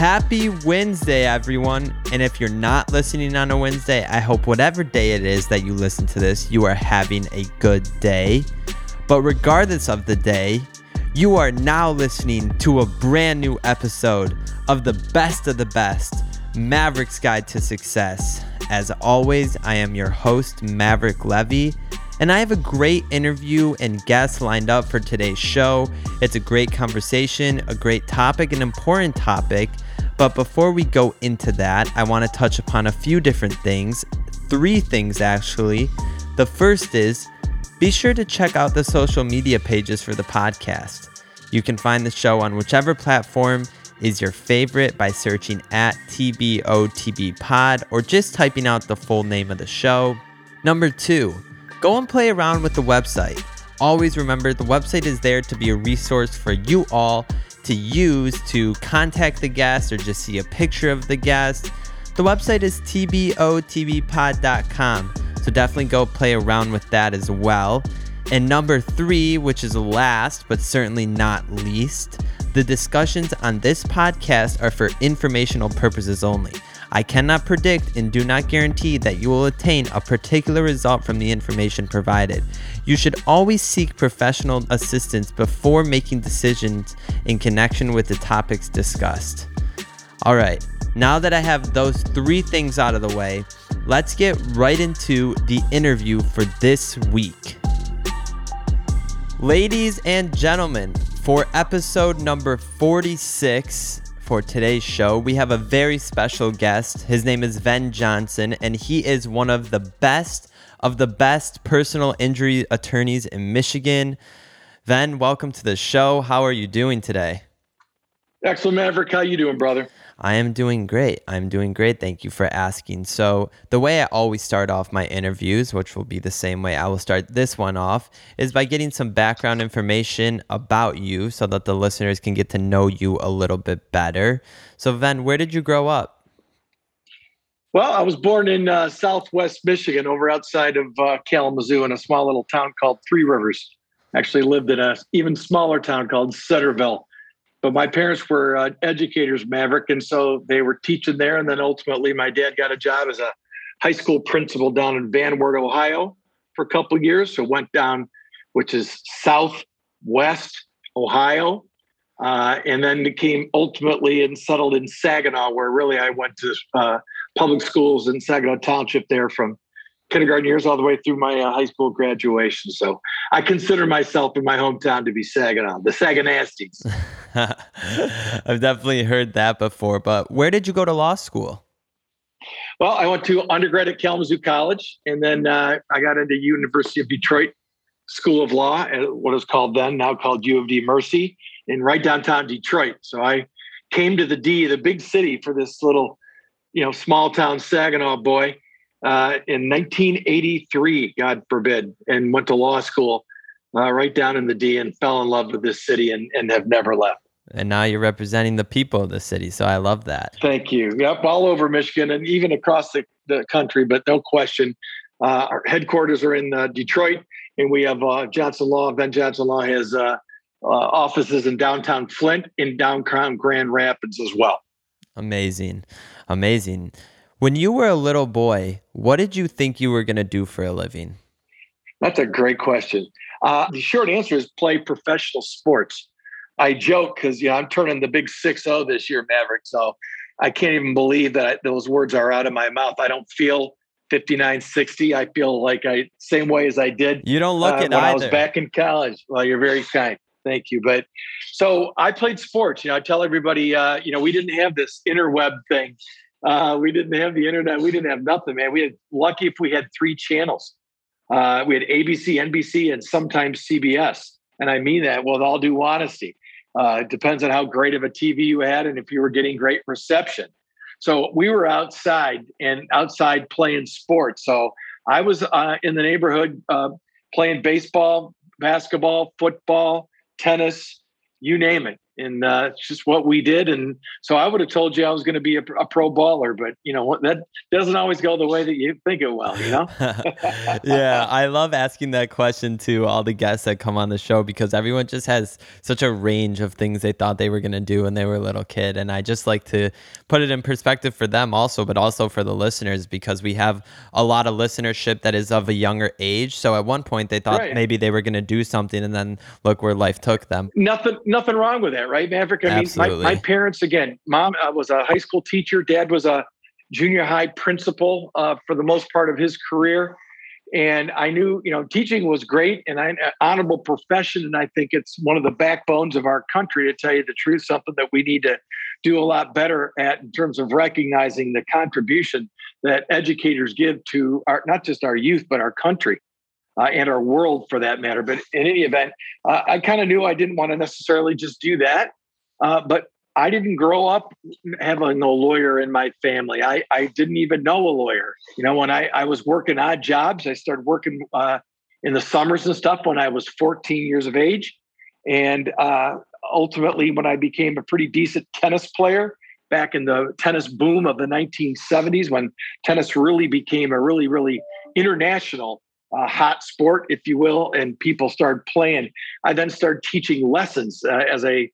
Happy Wednesday, everyone. And if you're not listening on a Wednesday, I hope whatever day it is that you listen to this, you are having a good day. But regardless of the day, you are now listening to a brand new episode of the best of the best Maverick's Guide to Success. As always, I am your host, Maverick Levy, and I have a great interview and guest lined up for today's show. It's a great conversation, a great topic, an important topic. But before we go into that, I want to touch upon a few different things. Three things, actually. The first is be sure to check out the social media pages for the podcast. You can find the show on whichever platform is your favorite by searching at TBOTB Pod or just typing out the full name of the show. Number two, go and play around with the website. Always remember the website is there to be a resource for you all to use to contact the guest or just see a picture of the guest. The website is tbotbpod.com, so definitely go play around with that as well. And number three, which is last but certainly not least, the discussions on this podcast are for informational purposes only. I cannot predict and do not guarantee that you will attain a particular result from the information provided. You should always seek professional assistance before making decisions in connection with the topics discussed. All right, now that I have those three things out of the way, let's get right into the interview for this week. Ladies and gentlemen, for episode number 46 for today's show, we have a very special guest. His name is Ven Johnson, and he is one of the best of the best personal injury attorneys in Michigan. Ven, welcome to the show. How are you doing today? Excellent, Maverick. How you doing, brother? I am doing great. I'm doing great. Thank you for asking. So, the way I always start off my interviews, which will be the same way I will start this one off, is by getting some background information about you so that the listeners can get to know you a little bit better. So, Ven, where did you grow up? Well, I was born in uh, southwest Michigan, over outside of uh, Kalamazoo, in a small little town called Three Rivers. Actually, lived in a even smaller town called Centerville but my parents were uh, educators, Maverick, and so they were teaching there. And then ultimately, my dad got a job as a high school principal down in Van Wert, Ohio, for a couple years. So went down, which is southwest Ohio, uh, and then became ultimately and settled in Saginaw, where really I went to uh, public schools in Saginaw Township there from kindergarten years all the way through my uh, high school graduation. So I consider myself in my hometown to be Saginaw, the Saganasties. I've definitely heard that before, but where did you go to law school? Well, I went to undergrad at Kalamazoo College, and then uh, I got into University of Detroit School of Law, what was called then, now called U of D Mercy, in right downtown Detroit. So I came to the D, the big city, for this little, you know, small town Saginaw boy uh, in 1983, God forbid, and went to law school uh, right down in the D and fell in love with this city and, and have never left. And now you're representing the people of the city. So I love that. Thank you. Yep. All over Michigan and even across the, the country, but no question. Uh, our headquarters are in uh, Detroit, and we have uh, Johnson Law. Ven Johnson Law has offices in downtown Flint, in downtown Grand Rapids as well. Amazing. Amazing. When you were a little boy, what did you think you were going to do for a living? That's a great question. Uh, the short answer is play professional sports. I joke because you know I'm turning the big six zero this year, Maverick. So I can't even believe that I, those words are out of my mouth. I don't feel 59, 60. I feel like I same way as I did. You don't look uh, it when either. I was back in college. Well, you're very kind. Thank you. But so I played sports. You know, I tell everybody, uh, you know, we didn't have this interweb thing uh, we didn't have the internet. We didn't have nothing, man. We had lucky if we had three channels. Uh, we had ABC, NBC, and sometimes CBS. And I mean that with all due honesty. Uh, it depends on how great of a TV you had and if you were getting great reception. So we were outside and outside playing sports. So I was uh, in the neighborhood uh, playing baseball, basketball, football, tennis, you name it. And uh, it's just what we did. And so I would have told you I was going to be a, a, pro baller, but you know that doesn't always go the way that you think it will. You know? yeah, I love asking that question to all the guests that come on the show because everyone just has such a range of things they thought they were going to do when they were a little kid, and I just like to put it in perspective for them also, but also for the listeners because we have a lot of listenership that is of a younger age. So at one point they thought right. maybe they were going to do something, and then look where life took them. Nothing, nothing wrong with that, right, Maverick? I mean, my, my parents again, mom uh, was a high school teacher, dad was a junior high principal uh, for the most part of his career. And I knew, you know, teaching was great and an honorable profession. And I think it's one of the backbones of our country, to tell you the truth, something that we need to do a lot better at in terms of recognizing the contribution that educators give to our, not just our youth, but our country. Uh, and our world for that matter. But in any event, uh, I kind of knew I didn't want to necessarily just do that. Uh, but I didn't grow up having a lawyer in my family. I, I didn't even know a lawyer. You know, when I, I was working odd jobs, I started working uh, in the summers and stuff when I was 14 years of age. And uh, ultimately, when I became a pretty decent tennis player back in the tennis boom of the 1970s, when tennis really became a really, really international uh, hot sport, if you will, and people started playing, I then started teaching lessons uh, as a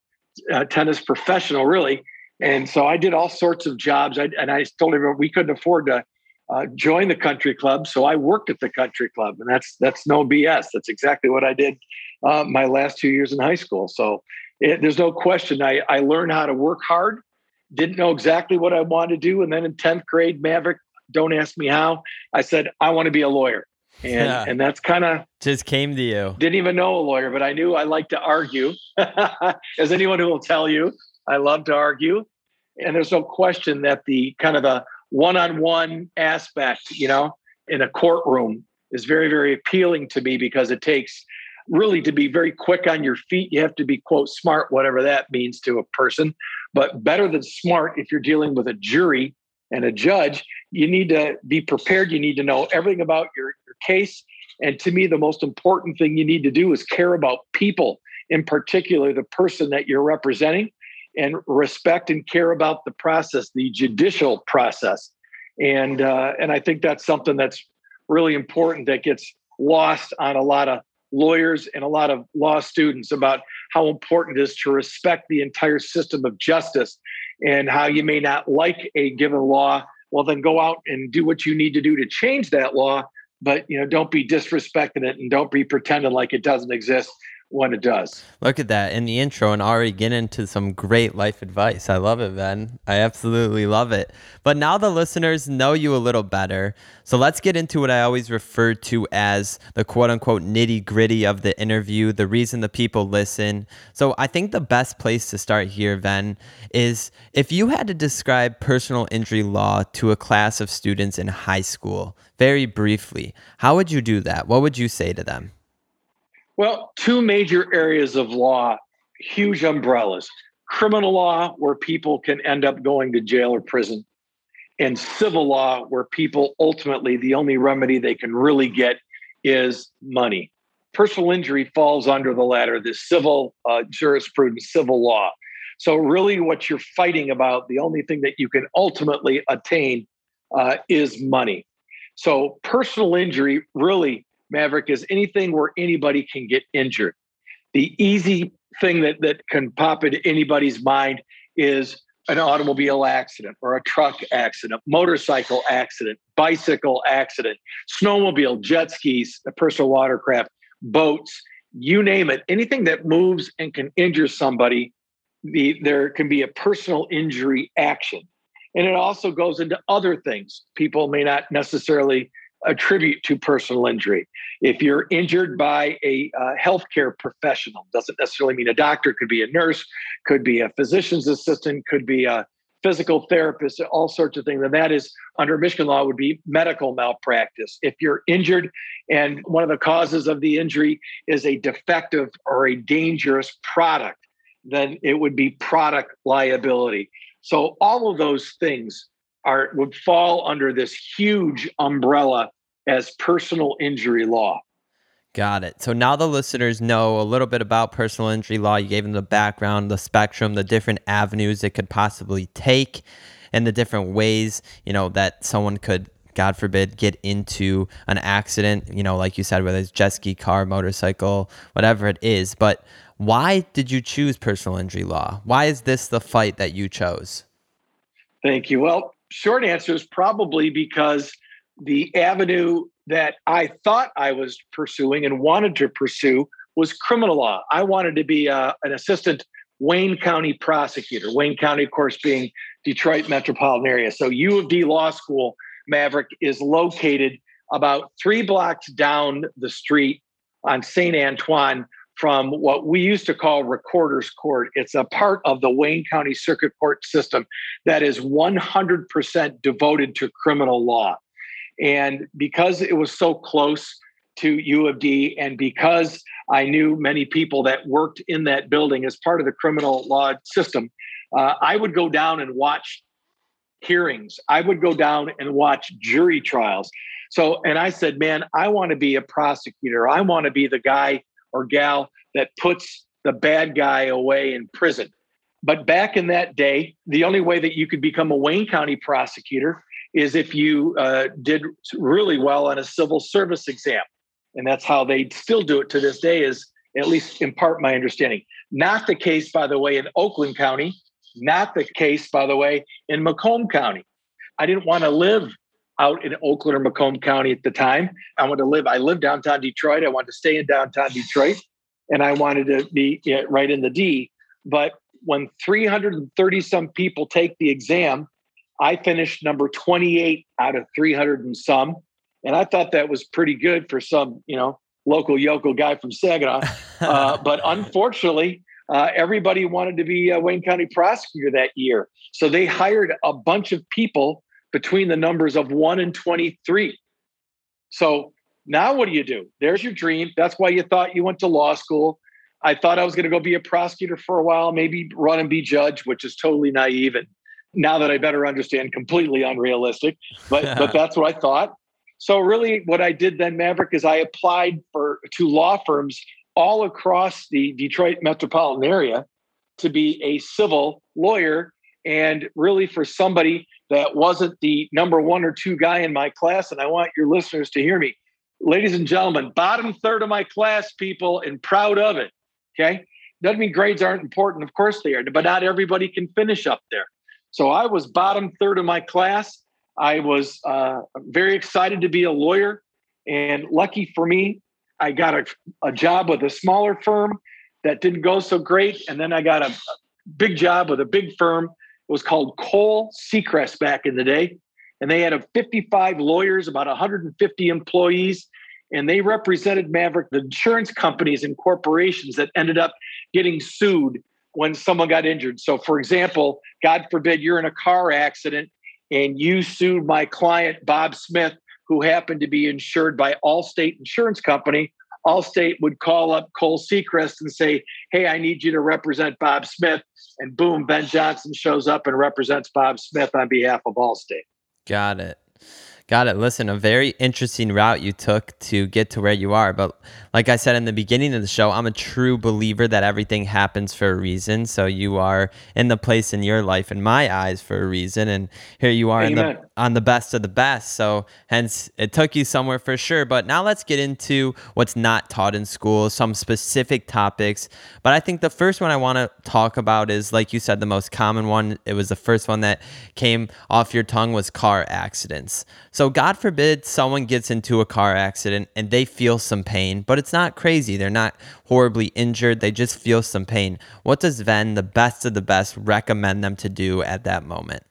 uh, tennis professional, really. And so I did all sorts of jobs. I, and I told everyone we couldn't afford to uh, join the country club, so I worked at the country club, and that's that's no BS. That's exactly what I did uh, my last two years in high school. So it, there's no question. I I learned how to work hard. Didn't know exactly what I wanted to do, and then in tenth grade, Maverick. Don't ask me how. I said I want to be a lawyer and yeah. and that's kind of just came to you. Didn't even know a lawyer, but I knew I liked to argue. As anyone who will tell you, I love to argue, and there's no question that the kind of the one-on-one aspect, you know, in a courtroom is very very appealing to me because it takes really to be very quick on your feet. You have to be quote smart, whatever that means to a person, but better than smart if you're dealing with a jury and a judge you need to be prepared. You need to know everything about your, your case. And to me the most important thing you need to do is care about people in particular the person that you're representing and respect and care about the process the judicial process. And uh, and i think that's something that's really important that gets lost on a lot of lawyers and a lot of law students about how important it is to respect the entire system of justice and how you may not like a given law. Well then go out and do what you need to do to change that law but you know don't be disrespecting it and don't be pretending like it doesn't exist when it does. Look at that in the intro and already get into some great life advice. I love it, Ven. I absolutely love it. But now the listeners know you a little better. So let's get into what I always refer to as the quote unquote nitty gritty of the interview, the reason the people listen. So I think the best place to start here, Ven, is if you had to describe personal injury law to a class of students in high school, very briefly, how would you do that? What would you say to them? Well, two major areas of law, huge umbrellas criminal law, where people can end up going to jail or prison, and civil law, where people ultimately, the only remedy they can really get is money. Personal injury falls under the latter, the civil uh, jurisprudence, civil law. So, really, what you're fighting about, the only thing that you can ultimately attain uh, is money. So, personal injury really Maverick is anything where anybody can get injured. The easy thing that, that can pop into anybody's mind is an automobile accident or a truck accident, motorcycle accident, bicycle accident, snowmobile, jet skis, a personal watercraft, boats, you name it. Anything that moves and can injure somebody, the, there can be a personal injury action. And it also goes into other things people may not necessarily attribute to personal injury. If you're injured by a uh, healthcare professional, doesn't necessarily mean a doctor, could be a nurse, could be a physician's assistant, could be a physical therapist, all sorts of things. And that is under Michigan law would be medical malpractice. If you're injured and one of the causes of the injury is a defective or a dangerous product, then it would be product liability. So all of those things are would fall under this huge umbrella as personal injury law. Got it. So now the listeners know a little bit about personal injury law. You gave them the background, the spectrum, the different avenues it could possibly take, and the different ways, you know, that someone could, God forbid, get into an accident, you know, like you said, whether it's jet ski, car, motorcycle, whatever it is. But why did you choose personal injury law? Why is this the fight that you chose? Thank you. Well, short answer is probably because the avenue that I thought I was pursuing and wanted to pursue was criminal law. I wanted to be uh, an assistant Wayne County prosecutor. Wayne County, of course, being Detroit metropolitan area. So U of D Law School, Maverick, is located about three blocks down the street on St. Antoine from what we used to call Recorder's Court. It's a part of the Wayne County Circuit Court system that is 100% devoted to criminal law. And because it was so close to U of D, and because I knew many people that worked in that building as part of the criminal law system, uh, I would go down and watch hearings. I would go down and watch jury trials. So, and I said, man, I want to be a prosecutor. I want to be the guy or gal that puts the bad guy away in prison. But back in that day, the only way that you could become a Wayne County prosecutor is if you uh, did really well on a civil service exam. And that's how they still do it to this day, is at least in part my understanding. Not the case, by the way, in Oakland County, not the case, by the way, in Macomb County. I didn't want to live out in Oakland or Macomb County at the time. I wanted to live, I lived downtown Detroit. I wanted to stay in downtown Detroit and I wanted to be right in the D. But when 330 some people take the exam, I finished number 28 out of 300 and some. And I thought that was pretty good for some, you know, local yokel guy from Saginaw. Uh, but unfortunately, uh, everybody wanted to be a Wayne County prosecutor that year. So they hired a bunch of people between the numbers of 1 and 23. So now what do you do? There's your dream. That's why you thought you went to law school. I thought I was going to go be a prosecutor for a while, maybe run and be judge, which is totally naive and now that I better understand, completely unrealistic. But but that's what I thought. So really, what I did then, Maverick, is I applied for to law firms all across the Detroit metropolitan area to be a civil lawyer, and really for somebody that wasn't the number one or two guy in my class. And I want your listeners to hear me, ladies and gentlemen, bottom third of my class, people, and proud of it. Okay. Doesn't mean grades aren't important. Of course they are, but not everybody can finish up there. So I was bottom third of my class. I was uh, very excited to be a lawyer. And lucky for me, I got a, a job with a smaller firm that didn't go so great. And then I got a big job with a big firm. It was called Kohl Secrest back in the day. And they had a 55 lawyers, about 150 employees. And they represented Maverick, the insurance companies and corporations that ended up getting sued when someone got injured. So, for example, God forbid you're in a car accident and you sued my client, Bob Smith, who happened to be insured by Allstate Insurance Company. Allstate would call up Kohl Secrest and say, Hey, I need you to represent Bob Smith. And boom, Ven Johnson shows up and represents Bob Smith on behalf of Allstate. Got it. Got it. Listen, a very interesting route you took to get to where you are. But like I said in the beginning of the show, I'm a true believer that everything happens for a reason. So you are in the place in your life, in my eyes, for a reason. And here you are the, on the best of the best. So hence, it took you somewhere for sure. But now let's get into what's not taught in school, some specific topics. But I think the first one I want to talk about is, like you said, the most common one. It was the first one that came off your tongue was car accidents. So, God forbid someone gets into a car accident and they feel some pain, but it's not crazy. They're not horribly injured. They just feel some pain. What does Ven, the best of the best, recommend them to do at that moment?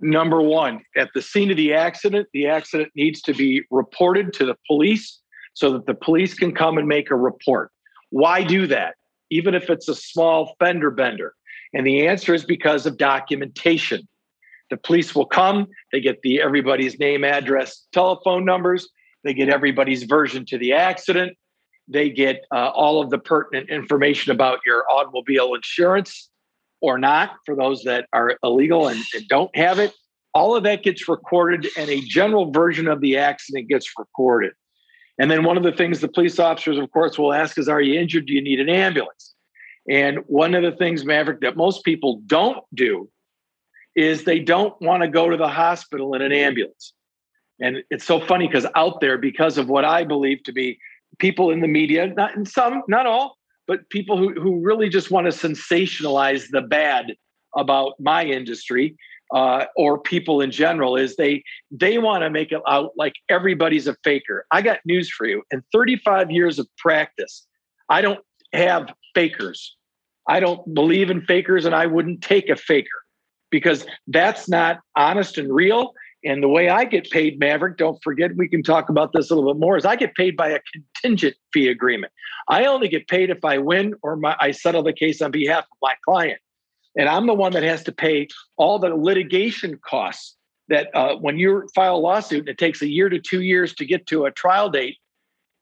Number one, at the scene of the accident, the accident needs to be reported to the police so that the police can come and make a report. Why do that? Even if it's a small fender bender. And the answer is because of documentation. The police will come, they get the everybody's name, address, telephone numbers, they get everybody's version to the accident, they get uh, all of the pertinent information about your automobile insurance or not for those that are illegal and, and don't have it. All of that gets recorded, and a general version of the accident gets recorded. And then one of the things the police officers, of course, will ask is, Are you injured? Do you need an ambulance? And one of the things, Maverick, that most people don't do is they don't want to go to the hospital in an ambulance. And it's so funny because out there, because of what I believe to be people in the media, not in some, not all, but people who, who really just want to sensationalize the bad about my industry uh, or people in general is they they want to make it out like everybody's a faker. I got news for you. In 35 years of practice, I don't have fakers. I don't believe in fakers, and I wouldn't take a faker because that's not honest and real. And the way I get paid, Maverick, don't forget, we can talk about this a little bit more, is I get paid by a contingent fee agreement. I only get paid if I win or my, I settle the case on behalf of my client. And I'm the one that has to pay all the litigation costs that uh, when you file a lawsuit and it takes a year to two years to get to a trial date,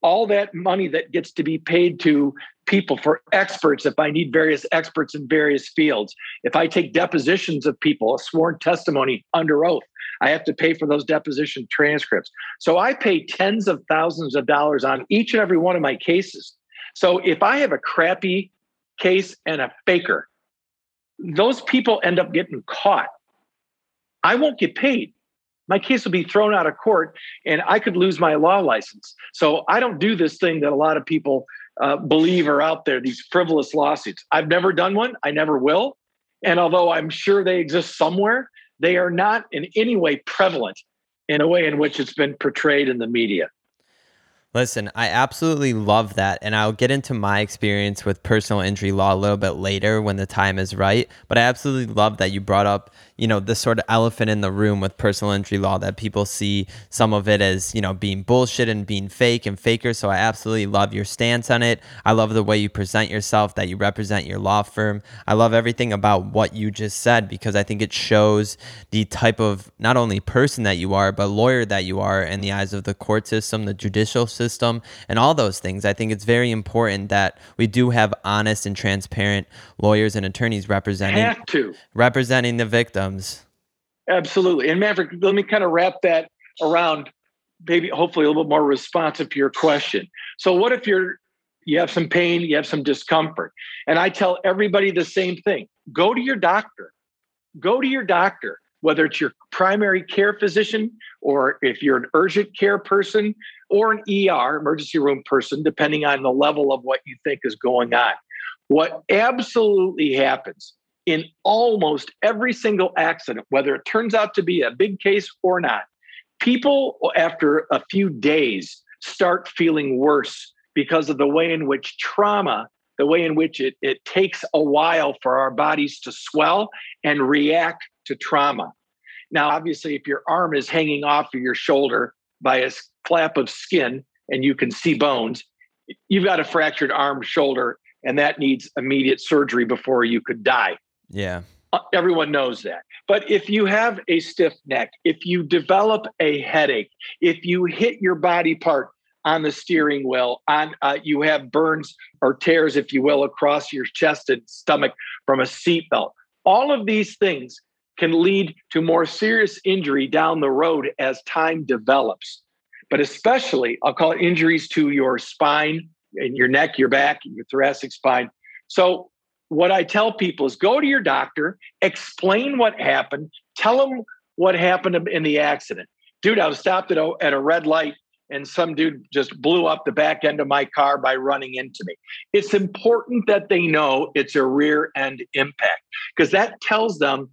all that money that gets to be paid to people for experts if I need various experts in various fields. If I take depositions of people, a sworn testimony under oath, I have to pay for those deposition transcripts. So I pay tens of thousands of dollars on each and every one of my cases. So if I have a crappy case and a faker, those people end up getting caught. I won't get paid. My case will be thrown out of court and I could lose my law license. So I don't do this thing that a lot of people uh, believe are out there, these frivolous lawsuits. I've never done one, I never will. And although I'm sure they exist somewhere, they are not in any way prevalent in a way in which it's been portrayed in the media. Listen, I absolutely love that. And I'll get into my experience with personal injury law a little bit later when the time is right. But I absolutely love that you brought up you know, the sort of elephant in the room with personal injury law that people see some of it as, you know, being bullshit and being fake and faker. So I absolutely love your stance on it. I love the way you present yourself, that you represent your law firm. I love everything about what you just said because I think it shows the type of not only person that you are, but lawyer that you are in the eyes of the court system, the judicial system, and all those things. I think it's very important that we do have honest and transparent lawyers and attorneys representing representing the victim Absolutely. And Maverick, let me kind of wrap that around maybe hopefully a little bit more responsive to your question. So what if you're you have some pain, you have some discomfort. And I tell everybody the same thing. Go to your doctor. Go to your doctor, whether it's your primary care physician or if you're an urgent care person or an ER, emergency room person, depending on the level of what you think is going on. What absolutely happens in almost every single accident, whether it turns out to be a big case or not, people after a few days start feeling worse because of the way in which trauma, the way in which it, it takes a while for our bodies to swell and react to trauma. Now, obviously, if your arm is hanging off of your shoulder by a flap of skin and you can see bones, you've got a fractured arm, shoulder, and that needs immediate surgery before you could die. Yeah. Uh, everyone knows that. But if you have a stiff neck, if you develop a headache, if you hit your body part on the steering wheel, on uh, you have burns or tears, if you will, across your chest and stomach from a seatbelt, all of these things can lead to more serious injury down the road as time develops. But especially, I'll call it injuries to your spine and your neck, your back, your thoracic spine. So what I tell people is go to your doctor, explain what happened, tell them what happened in the accident. Dude, I was stopped at a, at a red light and some dude just blew up the back end of my car by running into me. It's important that they know it's a rear end impact because that tells them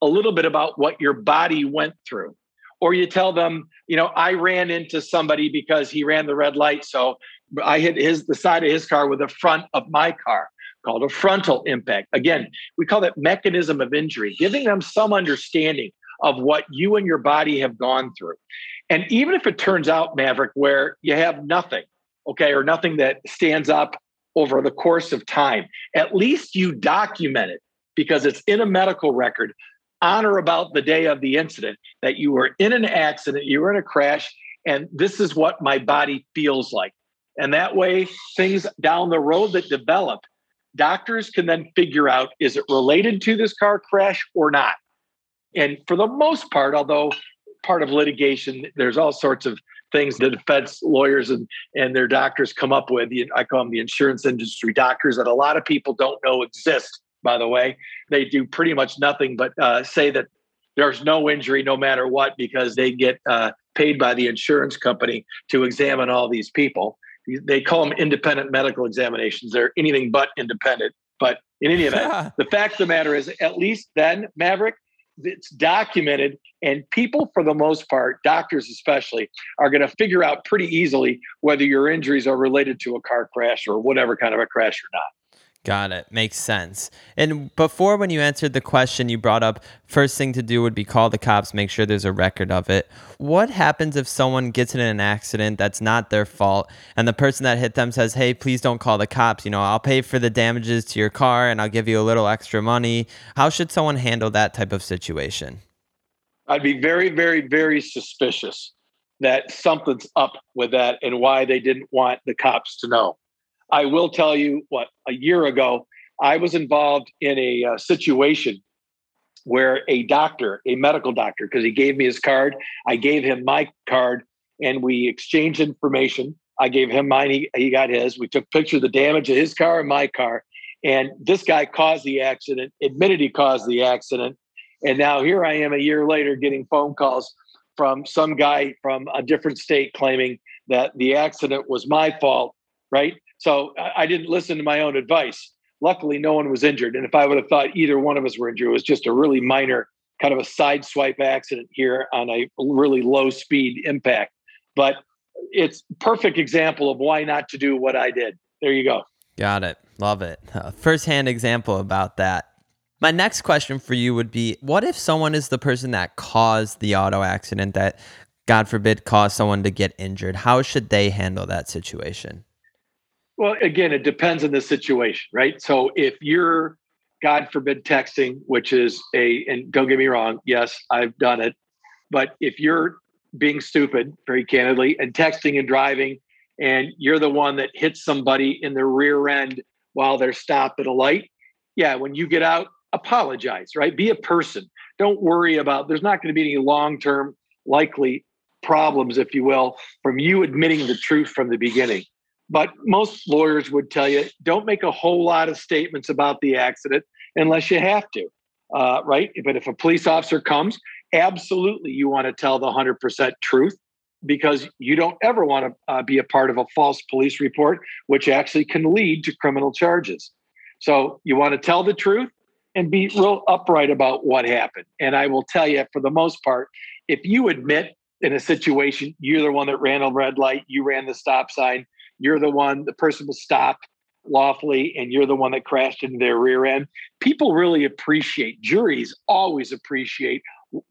a little bit about what your body went through. Or you tell them, you know, I ran into somebody because he ran the red light. So I hit his the side of his car with the front of my car called a frontal impact. Again, we call that mechanism of injury, giving them some understanding of what you and your body have gone through. And even if it turns out, Maverick, where you have nothing, okay, or nothing that stands up over the course of time, at least you document it because it's in a medical record on or about the day of the incident that you were in an accident, you were in a crash, and this is what my body feels like. And that way, things down the road that develop doctors can then figure out is it related to this car crash or not. And for the most part, although part of litigation, there's all sorts of things the defense lawyers and, and their doctors come up with. I call them the insurance industry doctors that a lot of people don't know exist, by the way. They do pretty much nothing but uh, say that there's no injury no matter what because they get uh, paid by the insurance company to examine all these people. They call them independent medical examinations. They're anything but independent. But in any event, the fact of the matter is, at least then, Maverick, it's documented and people for the most part doctors especially are going to figure out pretty easily whether your injuries are related to a car crash or whatever kind of a crash or not Got it. Makes sense. And before, when you answered the question, you brought up first thing to do would be call the cops, make sure there's a record of it. What happens if someone gets in an accident that's not their fault and the person that hit them says, hey, please don't call the cops? You know, I'll pay for the damages to your car and I'll give you a little extra money. How should someone handle that type of situation? I'd be very, very, very suspicious that something's up with that and why they didn't want the cops to know. I will tell you what, a year ago, I was involved in a uh, situation where a doctor, a medical doctor, because he gave me his card, I gave him my card, and we exchanged information. I gave him mine, he, he got his. We took pictures of the damage of his car and my car. And this guy caused the accident, admitted he caused the accident. And now here I am a year later getting phone calls from some guy from a different state claiming that the accident was my fault, right? So I didn't listen to my own advice. Luckily, no one was injured. And if I would have thought either one of us were injured, it was just a really minor kind of a side swipe accident here on a really low speed impact. But it's perfect example of why not to do what I did. There you go. Got it. Love it. Uh, First hand example about that. My next question for you would be what if someone is the person that caused the auto accident that, God forbid, caused someone to get injured? How should they handle that situation? Well, again, it depends on the situation, right? So if you're, God forbid, texting, which is a, and don't get me wrong, yes, I've done it. But if you're being stupid, very candidly, and texting and driving, and you're the one that hits somebody in the rear end while they're stopped at a light, yeah, when you get out, apologize, right? Be a person. Don't worry about, there's not going to be any long term likely problems, if you will, from you admitting the truth from the beginning. But most lawyers would tell you don't make a whole lot of statements about the accident unless you have to, uh, right? But if a police officer comes, absolutely you want to tell the 100% truth because you don't ever want to uh, be a part of a false police report, which actually can lead to criminal charges. So you want to tell the truth and be real upright about what happened. And I will tell you, for the most part, if you admit in a situation you're the one that ran a red light, you ran the stop sign, you're the one, the person was stopped lawfully, and you're the one that crashed into their rear end. People really appreciate, juries always appreciate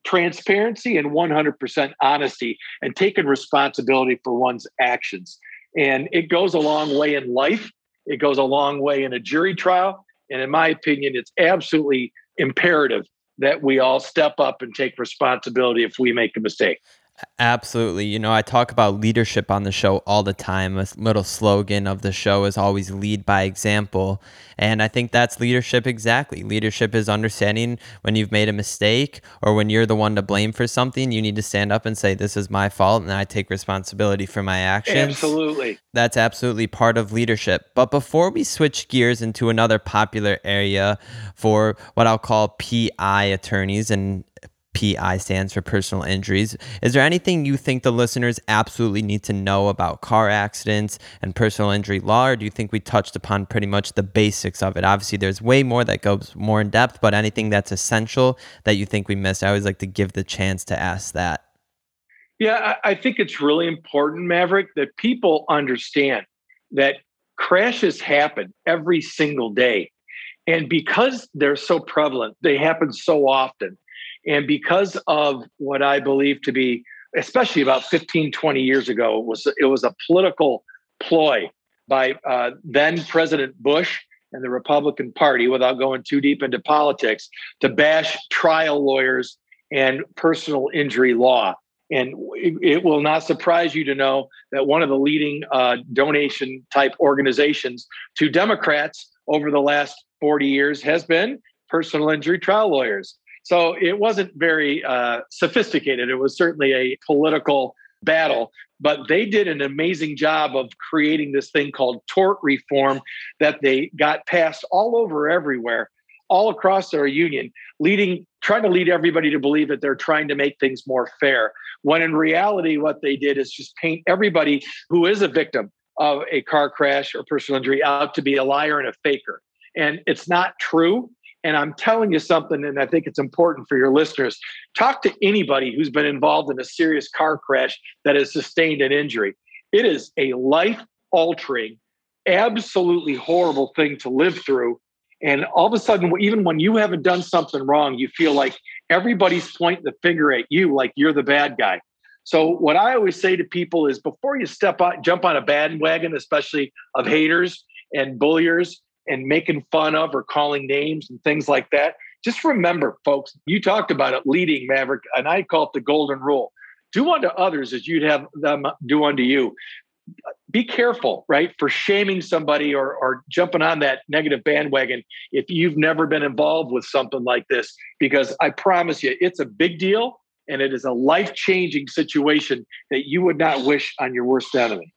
transparency and 100% honesty and taking responsibility for one's actions. And it goes a long way in life, it goes a long way in a jury trial. And in my opinion, it's absolutely imperative that we all step up and take responsibility if we make a mistake. Absolutely. You know, I talk about leadership on the show all the time. A little slogan of the show is always lead by example. And I think that's leadership exactly. Leadership is understanding when you've made a mistake or when you're the one to blame for something, you need to stand up and say, This is my fault and I take responsibility for my actions. Absolutely. That's absolutely part of leadership. But before we switch gears into another popular area for what I'll call PI attorneys and PI stands for personal injuries. Is there anything you think the listeners absolutely need to know about car accidents and personal injury law, or do you think we touched upon pretty much the basics of it? Obviously, there's way more that goes more in depth, but anything that's essential that you think we missed, I always like to give the chance to ask that. Yeah, I think it's really important, Maverick, that people understand that crashes happen every single day. And because they're so prevalent, they happen so often and because of what I believe to be, especially about 15, 20 years ago, it was, it was a political ploy by uh, then President Bush and the Republican Party, without going too deep into politics, to bash trial lawyers and personal injury law. And it, will not surprise you to know that one of the leading uh, donation type organizations to Democrats over the last 40 years has been personal injury trial lawyers. So it wasn't very uh, sophisticated. It was certainly a political battle, but they did an amazing job of creating this thing called tort reform that they got passed all over everywhere, all across their union, leading trying to lead everybody to believe that they're trying to make things more fair. When in reality, what they did is just paint everybody who is a victim of a car crash or personal injury out to be a liar and a faker. And it's not true. And I'm telling you something, and I think it's important for your listeners. Talk to anybody who's been involved in a serious car crash that has sustained an injury. It is a life altering, absolutely horrible thing to live through. And all of a sudden, even when you haven't done something wrong, you feel like everybody's pointing the finger at you, like you're the bad guy. So, what I always say to people is before you step out, jump on a bandwagon, especially of haters and bulliers, and making fun of or calling names and things like that. Just remember, folks, you talked about it leading Maverick, and I call it the golden rule do unto others as you'd have them do unto you. Be careful, right, for shaming somebody or, or jumping on that negative bandwagon if you've never been involved with something like this, because I promise you, it's a big deal and it is a life changing situation that you would not wish on your worst enemy.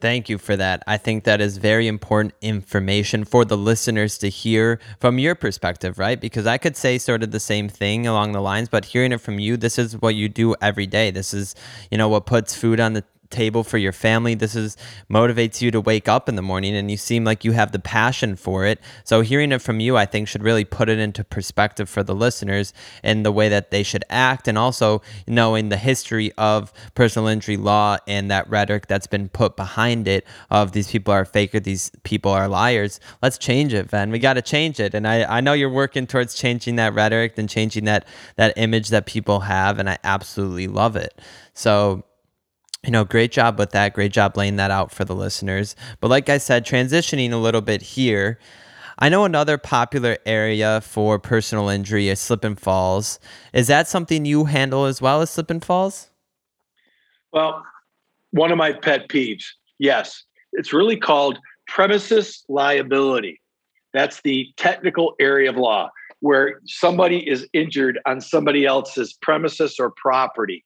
Thank you for that. I think that is very important information for the listeners to hear from your perspective, right? Because I could say sort of the same thing along the lines, but hearing it from you, this is what you do every day. This is, you know, what puts food on the table for your family. This is motivates you to wake up in the morning and you seem like you have the passion for it. So hearing it from you I think should really put it into perspective for the listeners and the way that they should act and also knowing the history of personal injury law and that rhetoric that's been put behind it of these people are faker, these people are liars. Let's change it, Ven. We got to change it. And I, I know you're working towards changing that rhetoric and changing that that image that people have and I absolutely love it. So you know, great job with that. Great job laying that out for the listeners. But like I said, transitioning a little bit here, I know another popular area for personal injury is slip and falls. Is that something you handle as well as slip and falls? Well, one of my pet peeves. Yes, it's really called premises liability. That's the technical area of law where somebody is injured on somebody else's premises or property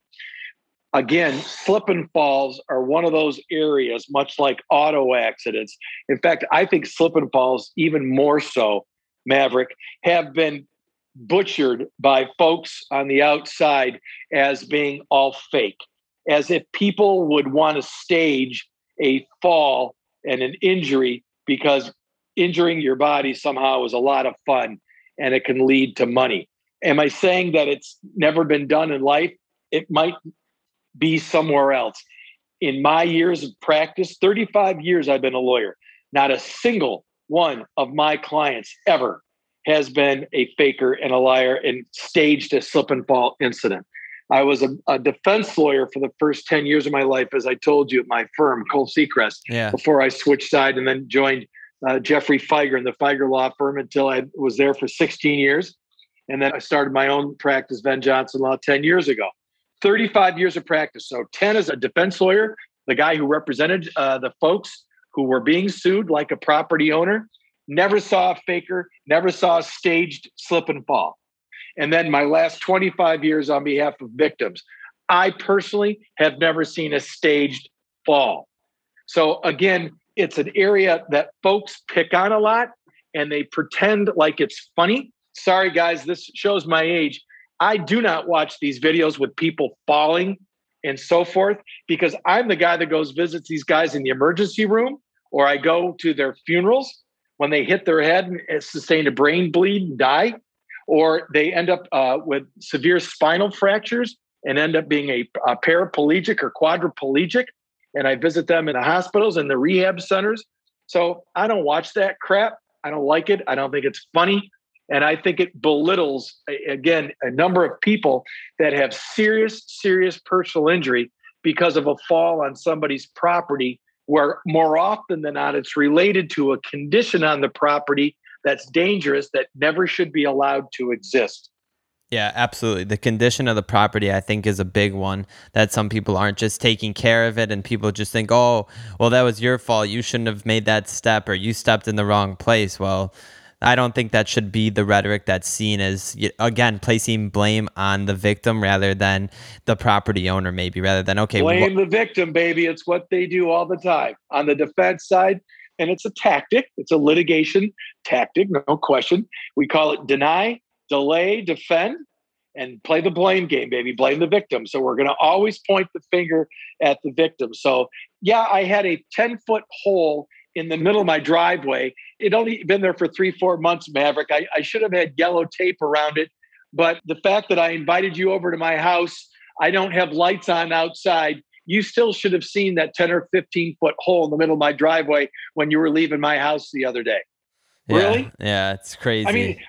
again, slip and falls are one of those areas, much like auto accidents. In fact, I think slip and falls, even more so, Maverick, have been butchered by folks on the outside as being all fake, as if people would want to stage a fall and an injury because injuring your body somehow is a lot of fun and it can lead to money. Am I saying that it's never been done in life? It might be somewhere else. In my years of practice, 35 years I've been a lawyer, not a single one of my clients ever has been a faker and a liar and staged a slip and fall incident. I was a, a, defense lawyer for the first 10 years of my life, as I told you at my firm, Kohl Secrest, yeah. before I switched side and then joined uh, Geoffrey Fieger in the Fieger Law Firm until I was there for 16 years. And then I started my own practice, Ven Johnson Law, 10 years ago. 35 years of practice. So 10 as a defense lawyer, the guy who represented uh, the folks who were being sued like a property owner, never saw a faker, never saw a staged slip and fall. And then my last 25 years on behalf of victims, I personally have never seen a staged fall. So again, it's an area that folks pick on a lot and they pretend like it's funny. Sorry, guys, this shows my age. I do not watch these videos with people falling and so forth because I'm the guy that goes visits these guys in the emergency room or I go to their funerals when they hit their head and sustain a brain bleed and die, or they end up uh, with severe spinal fractures and end up being a, a paraplegic or quadriplegic. And I visit them in the hospitals and the rehab centers. So I don't watch that crap. I don't like it. I don't think it's funny. And I think it belittles, again, a number of people that have serious, serious personal injury because of a fall on somebody's property, where more often than not, it's related to a condition on the property that's dangerous that never should be allowed to exist. Yeah, absolutely. The condition of the property, I think, is a big one that some people aren't just taking care of it, and people just think, oh, well, that was your fault. You shouldn't have made that step, or you stepped in the wrong place. Well, I don't think that should be the rhetoric that's seen as again placing blame on the victim rather than the property owner, maybe rather than okay, blame wh- the victim, baby. It's what they do all the time on the defense side, and it's a tactic. It's a litigation tactic, no question. We call it deny, delay, defend, and play the blame game, baby. Blame the victim. So we're going to always point the finger at the victim. So yeah, I had a ten foot hole in the middle of my driveway. It only been there for three, four months, Maverick. I, I should have had yellow tape around it. But the fact that I invited you over to my house, I don't have lights on outside. You still should have seen that 10 or 15 foot hole in the middle of my driveway when you were leaving my house the other day. Yeah, really? Yeah, it's crazy. I mean,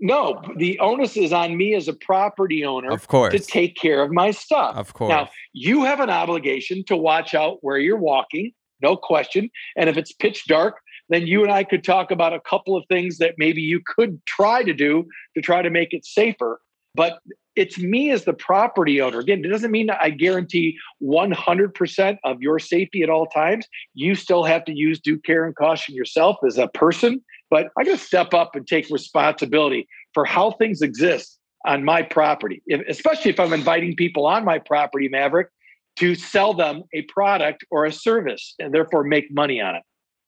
no, the onus is on me as a property owner of course. to take care of my stuff. Of course. Now, you have an obligation to watch out where you're walking no question. And if it's pitch dark, then you and I could talk about a couple of things that maybe you could try to do to try to make it safer. But it's me as the property owner. Again, it doesn't mean I guarantee 100% of your safety at all times. You still have to use due care and caution yourself as a person. But I got to step up and take responsibility for how things exist on my property, if, especially if I'm inviting people on my property, Maverick, to sell them a product or a service and therefore make money on it.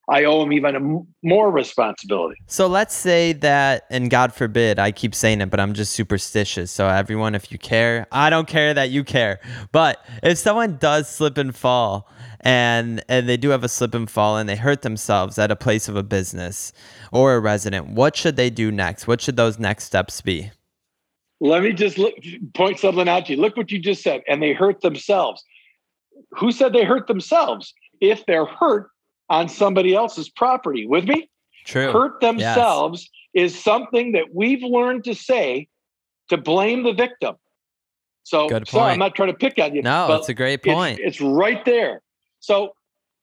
I owe them even a more responsibility. So let's say that, and God forbid, I keep saying it, but I'm just superstitious. So everyone, if you care, I don't care that you care. But if someone does slip and fall, and and they do have a slip and fall, and they hurt themselves at a place of a business or a resident, what should they do next? What should those next steps be? Let me just look, point something out to you. Look what you just said, and they hurt themselves who said they hurt themselves if they're hurt on somebody else's property? With me? True. Hurt themselves yes. is something that we've learned to say to blame the victim. So, sorry, I'm not trying to pick on you. No, it's a great point. It's, it's right there. So,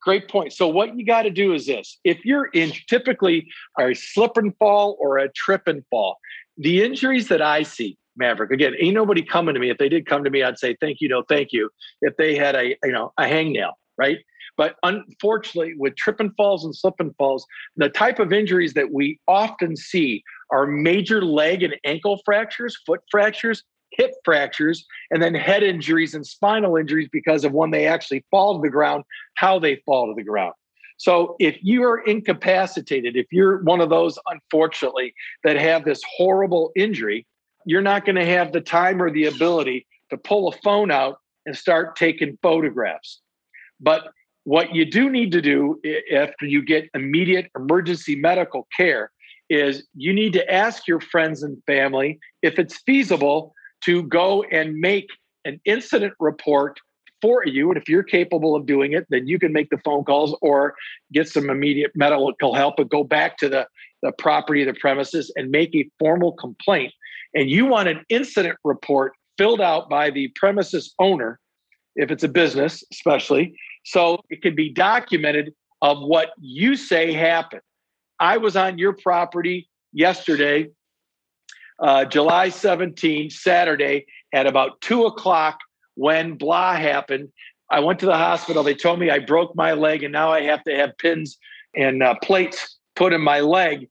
great point. So, what you got to do is this: if you're in typically a slip and fall or a trip and fall, the injuries that I see, Maverick. Again, ain't nobody coming to me. If they did come to me, I'd say thank you, no thank you. If they had a you know a hangnail, right? But unfortunately, with trip and falls and slip and falls, the type of injuries that we often see are major leg and ankle fractures, foot fractures, hip fractures, and then head injuries and spinal injuries because of when they actually fall to the ground, how they fall to the ground. So if you're incapacitated, if you're one of those, unfortunately, that have this horrible injury, you're not going to have the time or the ability to pull a phone out and start taking photographs. But what you do need to do after you get immediate emergency medical care is you need to ask your friends and family if it's feasible to go and make an incident report for you. And if you're capable of doing it, then you can make the phone calls or get some immediate medical help and go back to the, the property, the premises, and make a formal complaint and you want an incident report filled out by the premises owner, if it's a business, especially, so it can be documented of what you say happened. I was on your property yesterday, uh, July 17, Saturday, at about two o'clock when blah happened. I went to the hospital. They told me I broke my leg and now I have to have pins and uh, plates put in my leg.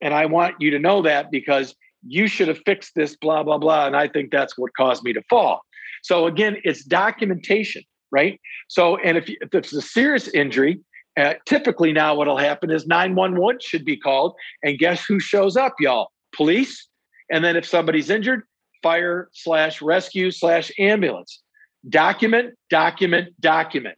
And I want you to know that because you should have fixed this, blah, blah, blah. And I think that's what caused me to fall. So again, it's documentation, right? So, and if, if it's a serious injury, uh, typically now what'll happen is 911 should be called. And guess who shows up, y'all? Police. And then if somebody's injured, fire slash rescue slash ambulance. Document, document, document.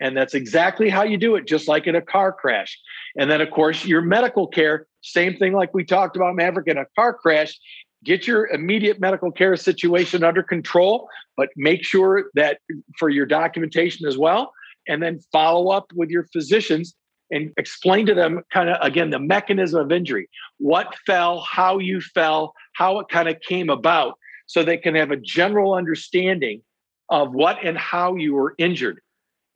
And that's exactly how you do it, just like in a car crash. And then, of course, your medical care, same thing like we talked about Maverick in a car crash. Get your immediate medical care situation under control, but make sure that for your documentation as well. And then follow up with your physicians and explain to them kind of again the mechanism of injury what fell how you fell how it kind of came about so they can have a general understanding of what and how you were injured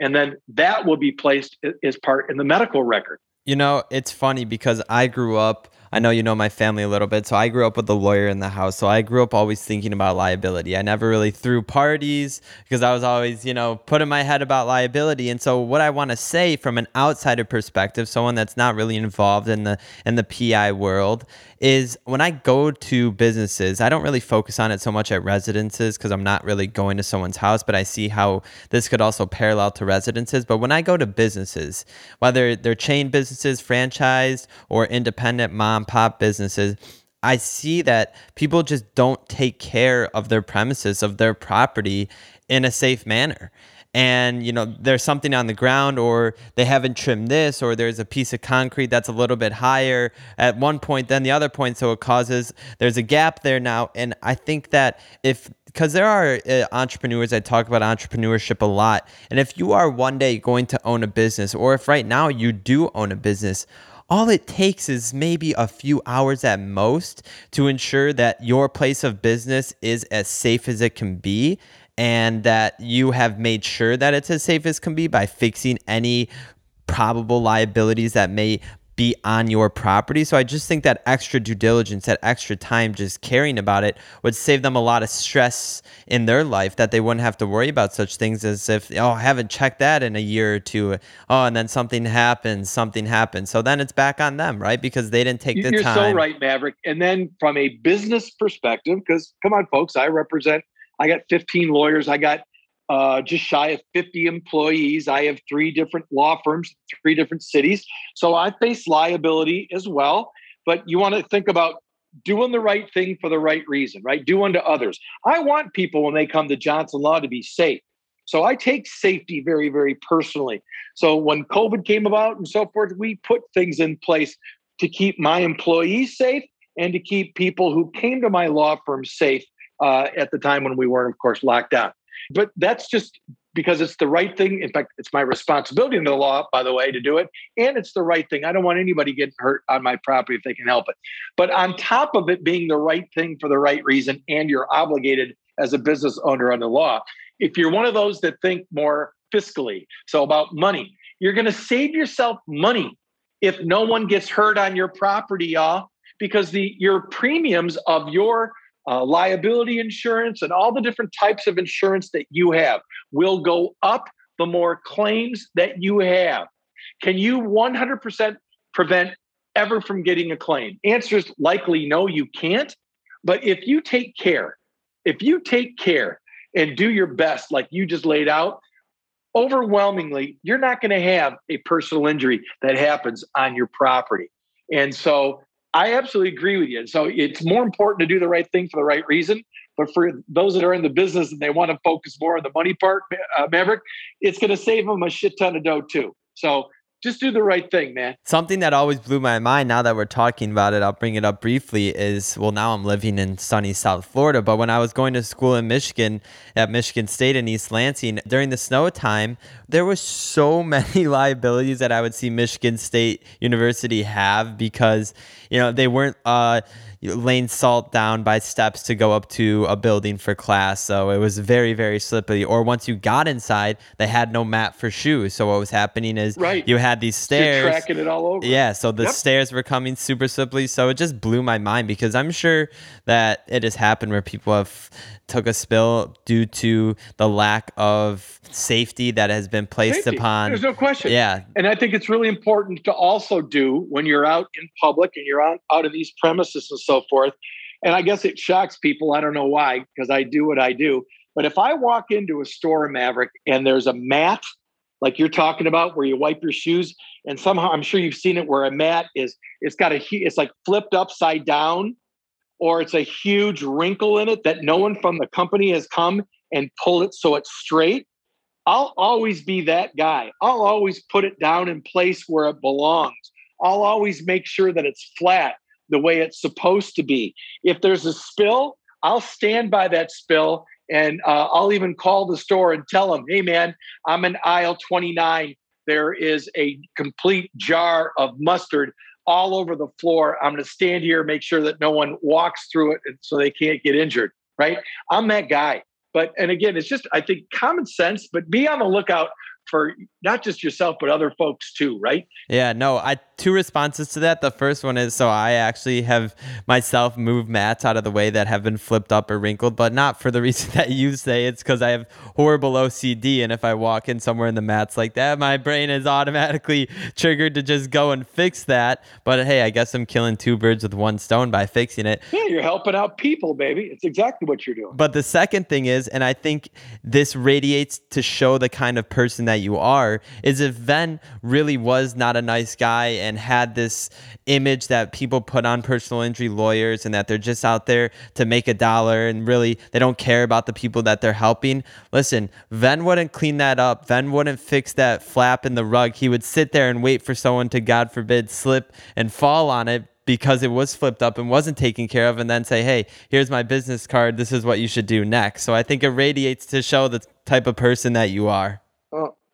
and then that will be placed as part in the medical record. You know, it's funny because I grew up I know you know my family a little bit. So I grew up with a lawyer in the house. So I grew up always thinking about liability. I never really threw parties because I was always, you know, put in my head about liability. And so what I want to say from an outsider perspective, someone that's not really involved in the in the PI world, is when I go to businesses, I don't really focus on it so much at residences because I'm not really going to someone's house, but I see how this could also parallel to residences. But when I go to businesses, whether they're chain businesses, franchised, or independent mom pop businesses, I see that people just don't take care of their premises, of their property in a safe manner. And you know there's something on the ground or they haven't trimmed this or there's a piece of concrete that's a little bit higher at one point than the other point so it causes there's a gap there now. And i think that if because there are uh, entrepreneurs I talk about entrepreneurship a lot. And if you are one day going to own a business or if right now you do own a business all it takes is maybe a few hours at most to ensure that your place of business is as safe as it can be and that you have made sure that it's as safe as can be by fixing any probable liabilities that may be on your property. So I just think that extra due diligence, that extra time just caring about it would save them a lot of stress in their life that they wouldn't have to worry about such things as if, oh, I haven't checked that in a year or two. Oh, and then something happens, something happens. So then it's back on them, right? Because they didn't take the You're time. You're so right, Maverick. And then from a business perspective, because come on, folks, I represent I got 15 lawyers. I got uh, just shy of 50 employees. I have three different law firms, three different cities. So I face liability as well. But you want to think about doing the right thing for the right reason, right? Do unto others. I want people when they come to Johnson Law to be safe. So I take safety very, very personally. So when COVID came about and so forth, we put things in place to keep my employees safe and to keep people who came to my law firm safe uh, at the time when we weren't, of course, locked down. But that's just because it's the right thing. In fact, it's my responsibility in the law, by the way, to do it. And it's the right thing. I don't want anybody getting hurt on my property if they can help it. But on top of it being the right thing for the right reason, and you're obligated as a business owner under law, if you're one of those that think more fiscally, so about money, you're going to save yourself money if no one gets hurt on your property, y'all, because the your premiums of your uh, liability insurance, and all the different types of insurance that you have will go up the more claims that you have. Can you 100% prevent ever from getting a claim? Answer is likely no, you can't. But if you take care, if you take care and do your best, like you just laid out, overwhelmingly, you're not going to have a personal injury that happens on your property. And so I absolutely agree with you. So it's more important to do the right thing for the right reason. But for those that are in the business and they want to focus more on the money part, uh, Maverick, it's going to save them a shit ton of dough too. So just do the right thing, man. Something that always blew my mind now that we're talking about it, I'll bring it up briefly, is well, now I'm living in sunny South Florida, but when I was going to school in Michigan at Michigan State in East Lansing, during the snow time, there was so many liabilities that I would see Michigan State University have because, you know, they weren't, uh, laying salt down by steps to go up to a building for class. So it was very, very slippery. Or once you got inside, they had no mat for shoes. So what was happening is right. you had these stairs. You're tracking it all over. Yeah. So the yep. stairs were coming super slippery. So it just blew my mind because I'm sure that it has happened where people have took a spill due to the lack of safety that has been placed safety. upon. There's no question. Yeah. And I think it's really important to also do when you're out in public and you're out, out of these premises and so forth. And I guess it shocks people. I don't know why, because I do what I do. But if I walk into a store, Maverick, and there's a mat like you're talking about where you wipe your shoes and somehow i'm sure you've seen it where a mat is it's got a it's like flipped upside down or it's a huge wrinkle in it that no one from the company has come and pulled it so it's straight, I'll always be that guy. I'll always put it down in place where it belongs. I'll always make sure that it's flat the way it's supposed to be. If there's a spill, I'll stand by that spill and uh, I'll even call the store and tell them, hey, man, I'm in aisle 29. There is a complete jar of mustard all over the floor. I'm going to stand here, make sure that no one walks through it so they can't get injured, right? I'm that guy. But, and again, it's just, I think, common sense, but be on the lookout for not just yourself but other folks too, right? Yeah, no, I two responses to that. The first one is so I actually have myself moved mats out of the way that have been flipped up or wrinkled, but not for the reason that you say. It's because I have horrible OCD, and if I walk in somewhere in the mats like that, my brain is automatically triggered to just go and fix that. But hey, I guess I'm killing two birds with one stone by fixing it. Yeah, you're helping out people, baby. It's exactly what you're doing. But the second thing is, and I think this radiates to show the kind of person that you are, is if Ven really was not a nice guy and had this image that people put on personal injury lawyers and that they're just out there to make a dollar and really they don't care about the people that they're helping. Listen, Ven wouldn't clean that up. Ven wouldn't fix that flap in the rug. He would sit there and wait for someone to, God forbid, slip and fall on it because it was flipped up and wasn't taken care of and then say hey here's my business card this is what you should do next so i think it radiates to show the type of person that you are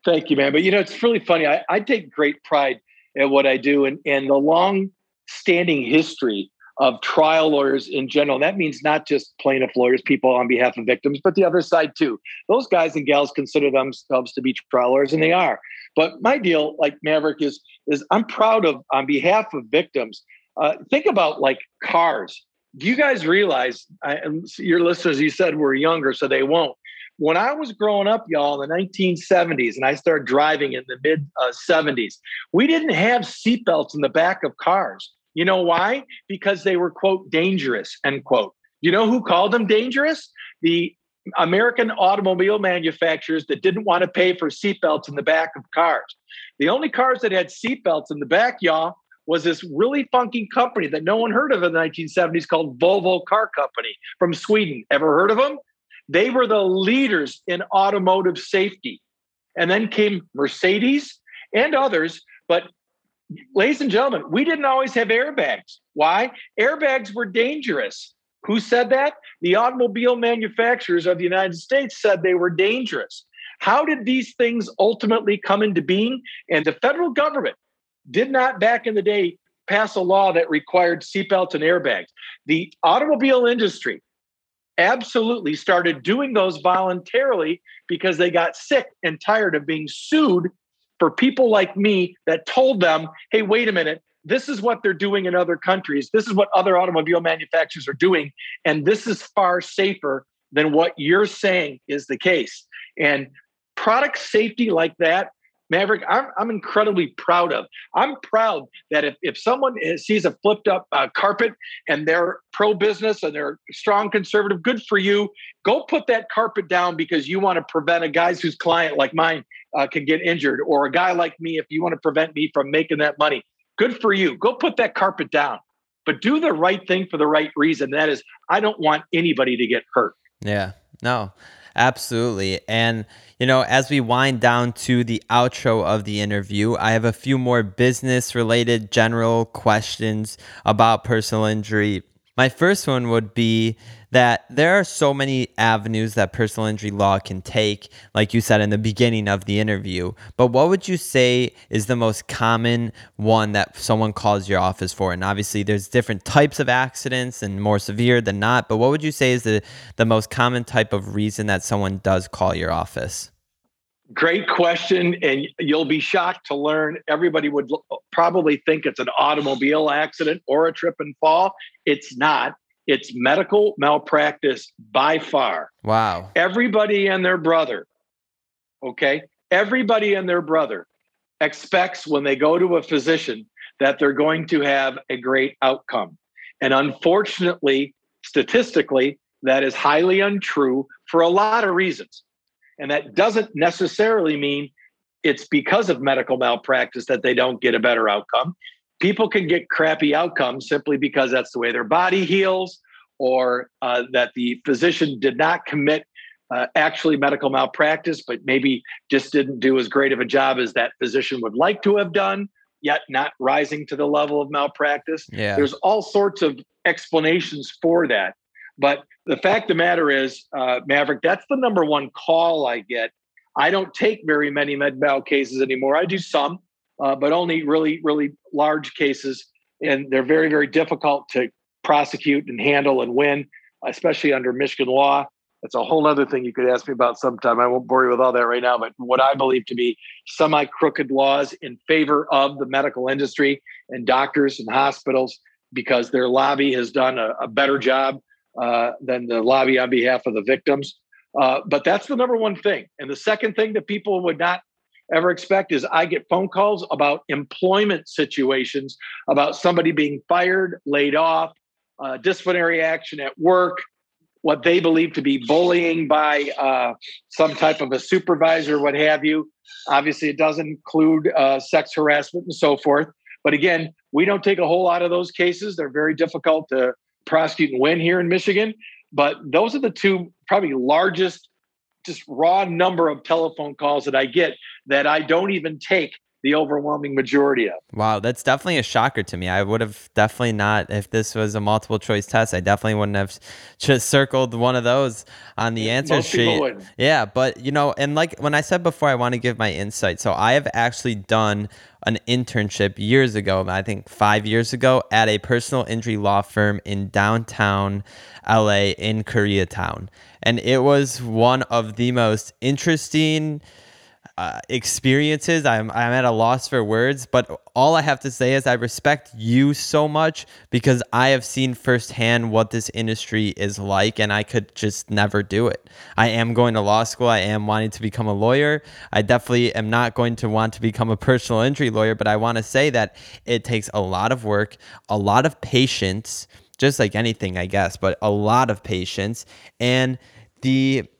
thank you man but you know it's really funny i, I take great pride at what I do and, and the long standing history of trial lawyers in general. That means not just plaintiff lawyers, people on behalf of victims, but the other side too. Those guys and gals consider themselves to be trial lawyers, and they are. But my deal, like Maverick, is is I'm proud of on behalf of victims. Uh, think about like cars. Do you guys realize? I, your listeners, you said were younger, so they won't when I was growing up, y'all, in the 1970s, and I started driving in the mid uh, 70s, we didn't have seatbelts in the back of cars. You know why? Because they were, quote, dangerous, end quote. You know who called them dangerous? The American automobile manufacturers that didn't want to pay for seatbelts in the back of cars. The only cars that had seatbelts in the back, y'all, was this really funky company that no one heard of in the 1970s called Volvo Car Company from Sweden. Ever heard of them? They were the leaders in automotive safety. And then came Mercedes and others. But, ladies and gentlemen, we didn't always have airbags. Why? Airbags were dangerous. Who said that? The automobile manufacturers of the United States said they were dangerous. How did these things ultimately come into being? And the federal government did not back in the day pass a law that required seatbelts and airbags. The automobile industry absolutely started doing those voluntarily because they got sick and tired of being sued for people like me that told them, hey, wait a minute, this is what they're doing in other countries. This is what other automobile manufacturers are doing. And this is far safer than what you're saying is the case. And product safety like that Maverick, I'm, I'm incredibly proud of. I'm proud that if, if someone sees a flipped up uh, carpet and they're pro business and they're strong conservative, good for you. Go put that carpet down because you want to prevent a guy's whose client like mine uh, can get injured, or a guy like me if you want to prevent me from making that money. Good for you. Go put that carpet down, but do the right thing for the right reason. That is, I don't want anybody to get hurt. Yeah, no. Absolutely. And, you know, as we wind down to the outro of the interview, I have a few more business related general questions about personal injury. My first one would be that there are so many avenues that personal injury law can take, like you said in the beginning of the interview. But what would you say is the most common one that someone calls your office for? And obviously, there's different types of accidents and more severe than not. But what would you say is the, the most common type of reason that someone does call your office? Great question. And you'll be shocked to learn everybody would probably think it's an automobile accident or a trip and fall. It's not. It's medical malpractice by far. Wow. Everybody and their brother, okay? Everybody and their brother expects when they go to a physician that they're going to have a great outcome. And unfortunately, statistically, that is highly untrue for a lot of reasons. And that doesn't necessarily mean it's because of medical malpractice that they don't get a better outcome people can get crappy outcomes simply because that's the way their body heals or uh, that the physician did not commit uh, actually medical malpractice, but maybe just didn't do as great of a job as that physician would like to have done, yet not rising to the level of malpractice. Yeah. There's all sorts of explanations for that. But the fact of the matter is, uh, Maverick, that's the number one call I get. I don't take very many med mal cases anymore. I do some, uh, but only really, really large cases. And they're very, very difficult to prosecute and handle and win, especially under Michigan law. That's a whole other thing you could ask me about sometime. I won't bore you with all that right now, but what I believe to be semi crooked laws in favor of the medical industry and doctors and hospitals because their lobby has done a, a better job uh, than the lobby on behalf of the victims. Uh, but that's the number one thing. And the second thing that people would not ever expect is I get phone calls about employment situations, about somebody being fired, laid off, uh, disciplinary action at work, what they believe to be bullying by uh, some type of a supervisor, what have you. Obviously, it doesn't include uh, sex harassment and so forth. But again, we don't take a whole lot of those cases. They're very difficult to prosecute and win here in Michigan. But those are the two probably largest, just raw number of telephone calls that I get that I don't even take the overwhelming majority of. Wow, that's definitely a shocker to me. I would have definitely not, if this was a multiple choice test, I definitely wouldn't have just circled one of those on the answer Most sheet. Yeah, but you know, and like when I said before, I want to give my insight. So I have actually done an internship years ago, I think five years ago, at a personal injury law firm in downtown LA in Koreatown. And it was one of the most interesting uh, experiences. I'm I'm at a loss for words, but all I have to say is I respect you so much because I have seen firsthand what this industry is like, and I could just never do it. I am going to law school. I am wanting to become a lawyer. I definitely am not going to want to become a personal injury lawyer, but I want to say that it takes a lot of work, a lot of patience, just like anything, I guess, but a lot of patience and the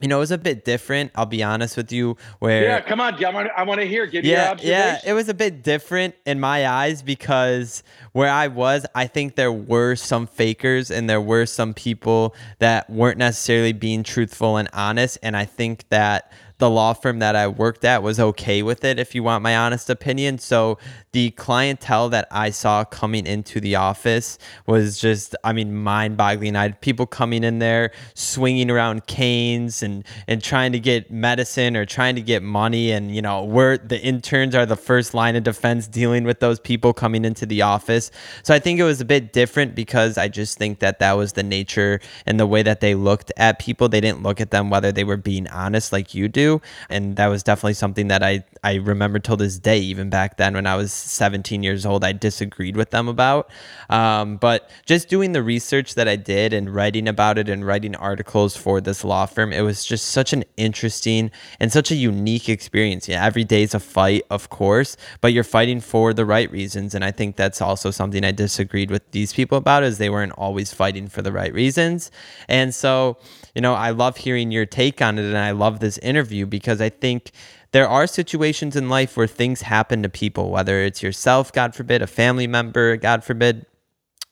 you know, it was a bit different. I'll be honest with you. Where yeah, come on, I want, I want to hear. Give yeah, yeah, it was a bit different in my eyes because where I was, I think there were some fakers and there were some people that weren't necessarily being truthful and honest. And I think that the law firm that I worked at was okay with it, if you want my honest opinion. So the clientele that I saw coming into the office was just, I mean, mind boggling. I had people coming in there swinging around canes and, and trying to get medicine or trying to get money. And, you know, we're the interns are the first line of defense dealing with those people coming into the office. So I think it was a bit different because I just think that that was the nature and the way that they looked at people. They didn't look at them whether they were being honest like you do and that was definitely something that I I remember till this day, even back then when I was 17 years old, I disagreed with them about. Um, but just doing the research that I did and writing about it and writing articles for this law firm, it was just such an interesting and such a unique experience. Yeah, every day is a fight, of course, but you're fighting for the right reasons, and I think that's also something I disagreed with these people about, is they weren't always fighting for the right reasons, and so you know, I love hearing your take on it and I love this interview because I think there are situations in life where things happen to people, whether it's yourself, God forbid, a family member, God forbid,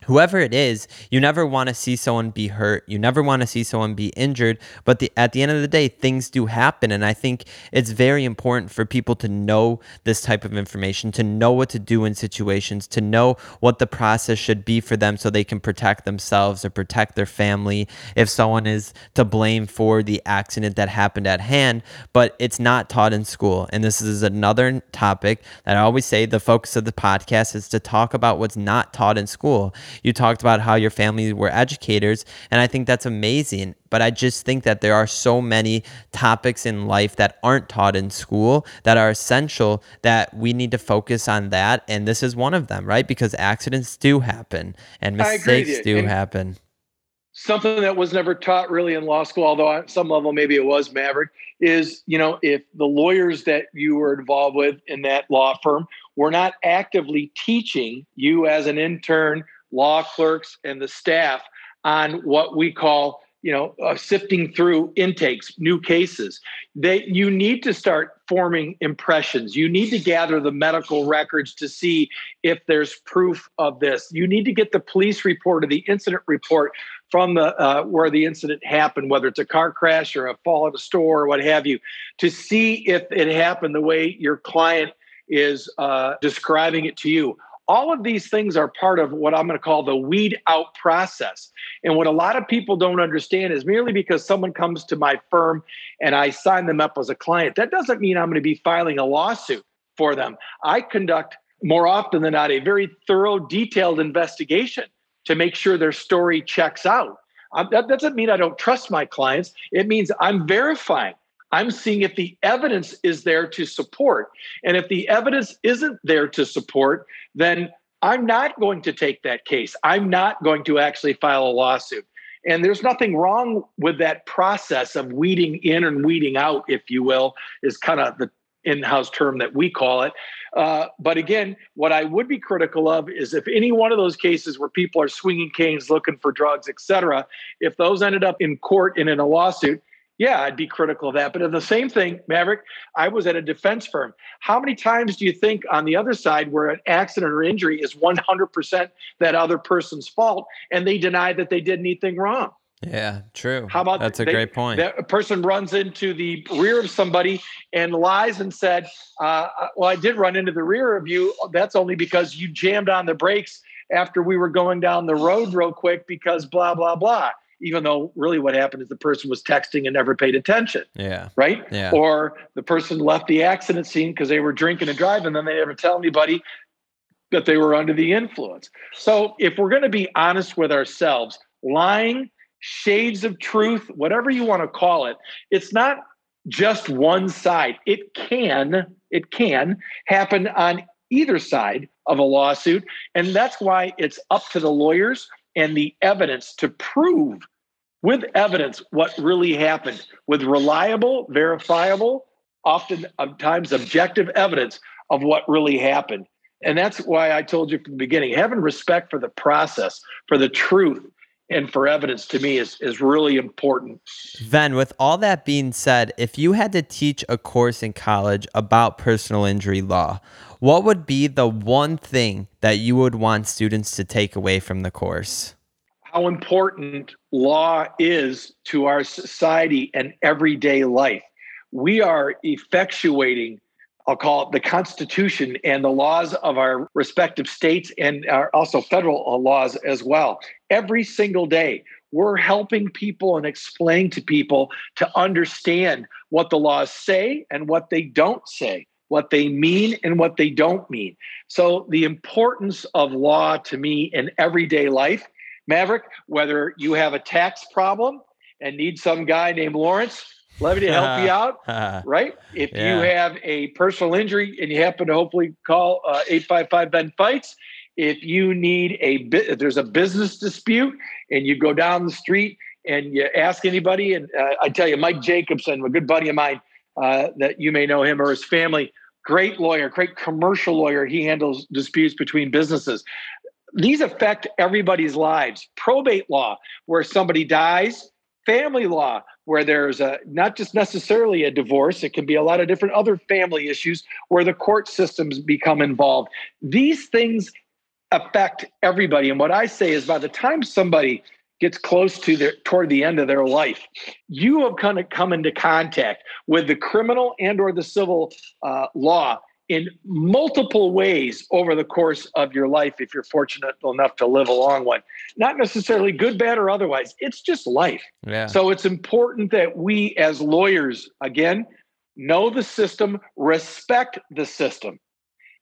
whoever it is, you never want to see someone be hurt. You never want to see someone be injured. But the, at the end of the day, things do happen. And I think it's very important for people to know this type of information, to know what to do in situations, to know what the process should be for them so they can protect themselves or protect their family if someone is to blame for the accident that happened at hand. But it's not taught in school. And this is another topic that I always say the focus of the podcast is to talk about what's not taught in school. You talked about how your family were educators, and I think that's amazing. But I just think that there are so many topics in life that aren't taught in school that are essential that we need to focus on that. And this is one of them, right? Because accidents do happen and mistakes do and happen. Something that was never taught really in law school, although at some level maybe it was Maverick, is you know if the lawyers that you were involved with in that law firm were not actively teaching you as an intern law clerks, and the staff on what we call you know uh, sifting through intakes new cases. They you need to start forming impressions. You need to gather the medical records to see if there's proof of this. You need to get the police report or the incident report from the uh, where the incident happened whether it's a car crash or a fall at a store or what have you to see if it happened the way your client is uh, describing it to you all of these things are part of what I'm going to call the weed out process. And what a lot of people don't understand is merely because someone comes to my firm and I sign them up as a client, that doesn't mean I'm going to be filing a lawsuit for them. I conduct more often than not a very thorough, detailed investigation to make sure their story checks out. Um, that doesn't mean I don't trust my clients. It means I'm verifying. I'm seeing if the evidence is there to support. And if the evidence isn't there to support, then I'm not going to take that case. I'm not going to actually file a lawsuit. And there's nothing wrong with that process of weeding in and weeding out, if you will, is kind of the in house term that we call it. Uh, but again, what I would be critical of is if any one of those cases where people are swinging canes looking for drugs, et cetera, if those ended up in court and in a lawsuit, yeah, I'd be critical of that. But the same thing, Maverick, I was at a defense firm. How many times do you think on the other side where an accident or injury is 100% that other person's fault and they deny that they did anything wrong? Yeah, true. How about that's a they, great point? That a person runs into the rear of somebody and lies and said, uh, "Well, I did run into the rear of you. That's only because you jammed on the brakes after we were going down the road real quick because blah blah blah." Even though really what happened is the person was texting and never paid attention. Yeah. Right. Yeah. Or the person left the accident scene because they were drinking and driving, and then they never tell anybody that they were under the influence. So if we're going to be honest with ourselves, lying shades of truth, whatever you want to call it. It's not just one side. It can, it can happen on either side of a lawsuit. And that's why it's up to the lawyers and the evidence to prove with evidence what really happened with reliable, verifiable, oftentimes um, objective evidence of what really happened. And that's why I told you from the beginning having respect for the process, for the truth, and for evidence to me is is really important. Ven, with all that being said, if you had to teach a course in college about personal injury law, what would be the one thing that you would want students to take away from the course? How important law is to our society and everyday life. We are effectuating I'll call it the Constitution and the laws of our respective states and our also federal uh, laws as well. Every single day, we're helping people and explain to people to understand what the laws say and what they don't say, what they mean and what they don't mean. So, the importance of law to me in everyday life, Maverick, whether you have a tax problem and need some guy named Lawrence let me help you out, right? If yeah. you have a personal injury and you happen to hopefully call uh, 855 Ven Fights, if you need a if there's a business dispute and you go down the street and you ask anybody, and uh, I tell you, Mike Jacobson, a good buddy of mine, uh, that you may know him or his family, great lawyer, great commercial lawyer. He handles disputes between businesses. These affect everybody's lives. Probate law, where somebody dies, family law, where there's a not just necessarily a divorce it can be a lot of different other family issues where the court systems become involved these things affect everybody. And what i say is by the time somebody gets close to their toward the end of their life you have kind of come into contact with the criminal and or the civil uh, law in multiple ways over the course of your life if you're fortunate enough to live a long one. Not necessarily good bad or otherwise. It's just life. Yeah. so it's important that we as lawyers again know the system respect the system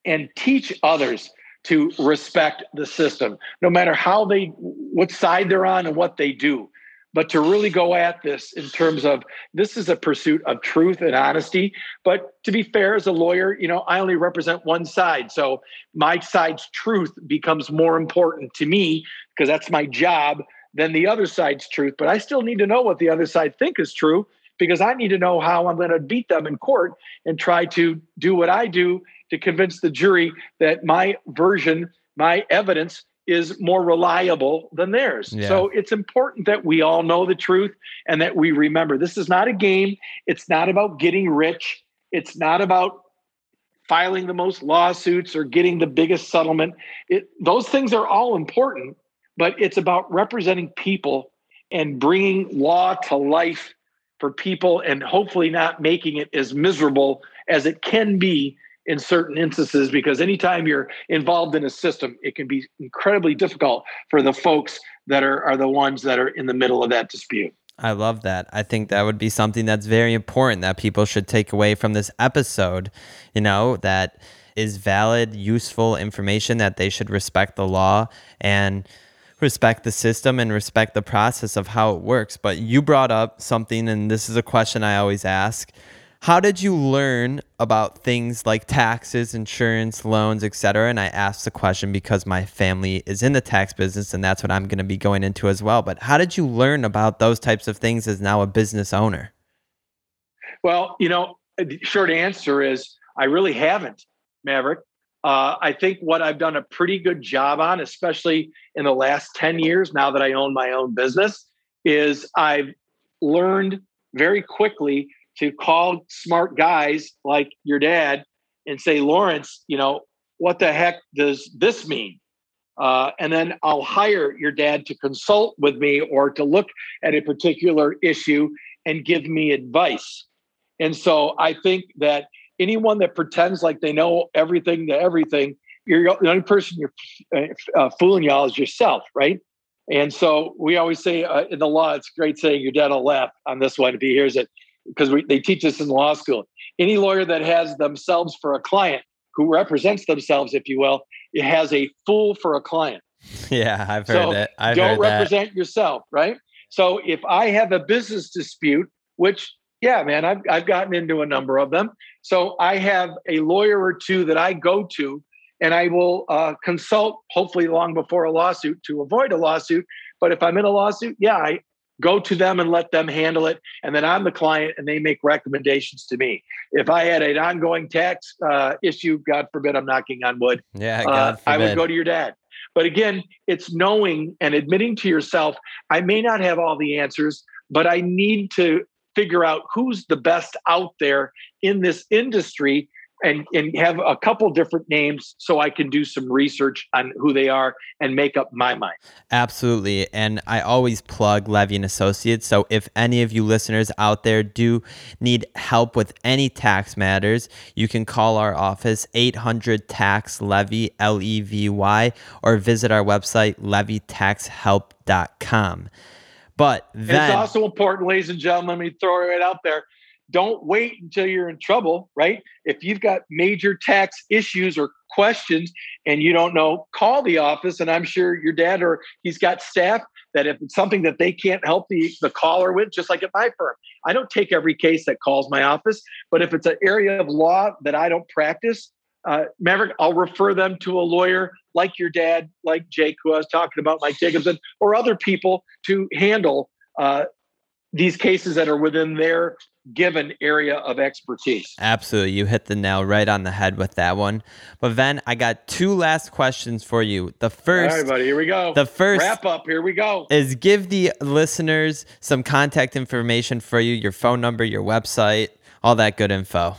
and teach others to respect the system no matter how they what side they're on and what they do but to really go at this in terms of this is a pursuit of truth and honesty. But to be fair, as a lawyer, you know, I only represent one side. So my side's truth becomes more important to me because that's my job than the other side's truth. But I still need to know what the other side think is true because I need to know how I'm going to beat them in court and try to do what I do to convince the jury that my version, my evidence is more reliable than theirs. Yeah. So it's important that we all know the truth and that we remember this is not a game. It's not about getting rich. It's not about filing the most lawsuits or getting the biggest settlement. It, those things are all important, but it's about representing people and bringing law to life for people and hopefully not making it as miserable as it can be in certain instances because anytime you're involved in a system, it can be incredibly difficult for the folks that are, are the ones that are in the middle of that dispute. I love that. I think that would be something that's very important that people should take away from this episode, you know, that is valid, useful information that they should respect the law and respect the system and respect the process of how it works. But you brought up something, and this is a question I always ask. How did you learn about things like taxes, insurance, loans, etc.? And I asked the question because my family is in the tax business and that's what I'm going to be going into as well. But how did you learn about those types of things as now a business owner? Well, you know, short answer is I really haven't, Maverick. Uh, I think what I've done a pretty good job on, especially in the last 10 years, now that I own my own business, is I've learned very quickly to call smart guys like your dad and say, Lawrence, you know, what the heck does this mean? Uh, and then I'll hire your dad to consult with me or to look at a particular issue and give me advice. And so I think that anyone that pretends like they know everything to everything, you're the only person you're uh, uh, fooling y'all is yourself, right? And so we always say uh, in the law, it's great saying your dad will laugh on this one if he hears it, because they teach us in law school. Any lawyer that has themselves for a client who represents themselves, if you will, it has a fool for a client. Yeah, I've heard so that. I've don't represent that. yourself, right? So if I have a business dispute, which yeah, man, I've I've gotten into a number of them. So I have a lawyer or two that I go to, and I will uh, consult, hopefully long before a lawsuit, to avoid a lawsuit. But if I'm in a lawsuit, yeah, I go to them and let them handle it, and then I'm the client, and they make recommendations to me. If I had an ongoing tax uh, issue, God forbid, I'm knocking on wood. Yeah, uh, I would go to your dad. But again, it's knowing and admitting to yourself, I may not have all the answers, but I need to figure out who's the best out there in this industry and, and have a couple different names so I can do some research on who they are and make up my mind. Absolutely. And I always plug Levy and Associates. So if any of you listeners out there do need help with any tax matters, you can call our office 800 tax levy L E V Y or visit our website levytaxhelp.com. But then, it's also important, ladies and gentlemen, let me throw it out there. Don't wait until you're in trouble, right? If you've got major tax issues or questions and you don't know, call the office. And I'm sure your dad or he's got staff that if it's something that they can't help the, the caller with, just like at my firm, I don't take every case that calls my office. But if it's an area of law that I don't practice, uh, Maverick, I'll refer them to a lawyer like your dad, like Jake, who I was talking about, Mike Jacobson, or other people to handle uh, these cases that are within their given area of expertise. Absolutely. You hit the nail right on the head with that one. But then I got two last questions for you. The first All right, buddy, here we go. The first wrap up, here we go. Is give the listeners some contact information for you, your phone number, your website, all that good info.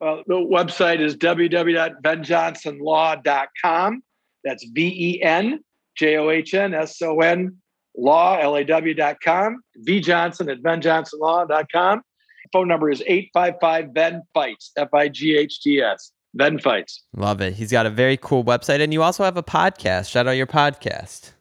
Uh, the website is www.venjohnsonlaw.com. That's V E N J O H N S O N law, L A W.com. V Johnson at venjohnsonlaw.com. Phone number is 855 Ven Fights, F I G H T S. Ven Fights. Love it. He's got a very cool website, and you also have a podcast. Shout out your podcast.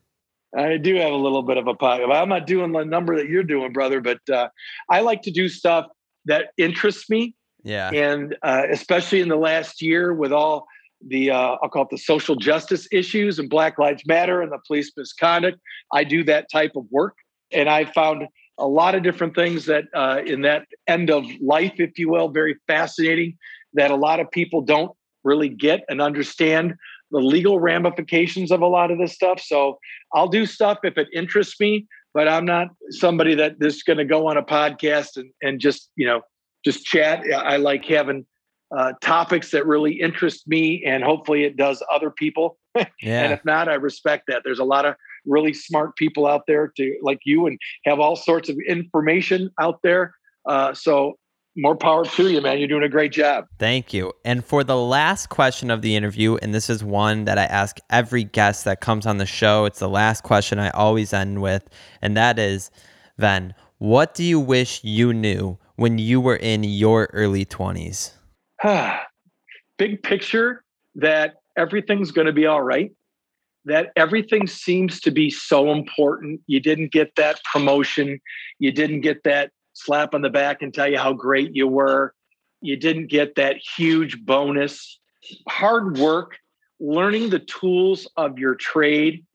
I do have a little bit of a podcast. I'm not doing the number that you're doing, brother, but uh, I like to do stuff that interests me yeah. And uh, especially in the last year with all the, uh, I'll call it the social justice issues and Black Lives Matter and the police misconduct, I do that type of work. And I found a lot of different things that uh, in that end of life, if you will, very fascinating that a lot of people don't really get and understand the legal ramifications of a lot of this stuff. So I'll do stuff if it interests me, but I'm not somebody that is going to go on a podcast and, and just, you know, just chat. I like having uh, topics that really interest me, and hopefully it does other people. Yeah. and if not, I respect that. There's a lot of really smart people out there to like you and have all sorts of information out there. Uh, so more power to you, man. You're doing a great job. Thank you. And for the last question of the interview, and this is one that I ask every guest that comes on the show, it's the last question I always end with, and that is, Ven, what do you wish you knew when you were in your early 20s? Big picture that everything's going to be all right, that everything seems to be so important. You didn't get that promotion, you didn't get that slap on the back and tell you how great you were, you didn't get that huge bonus. Hard work, learning the tools of your trade,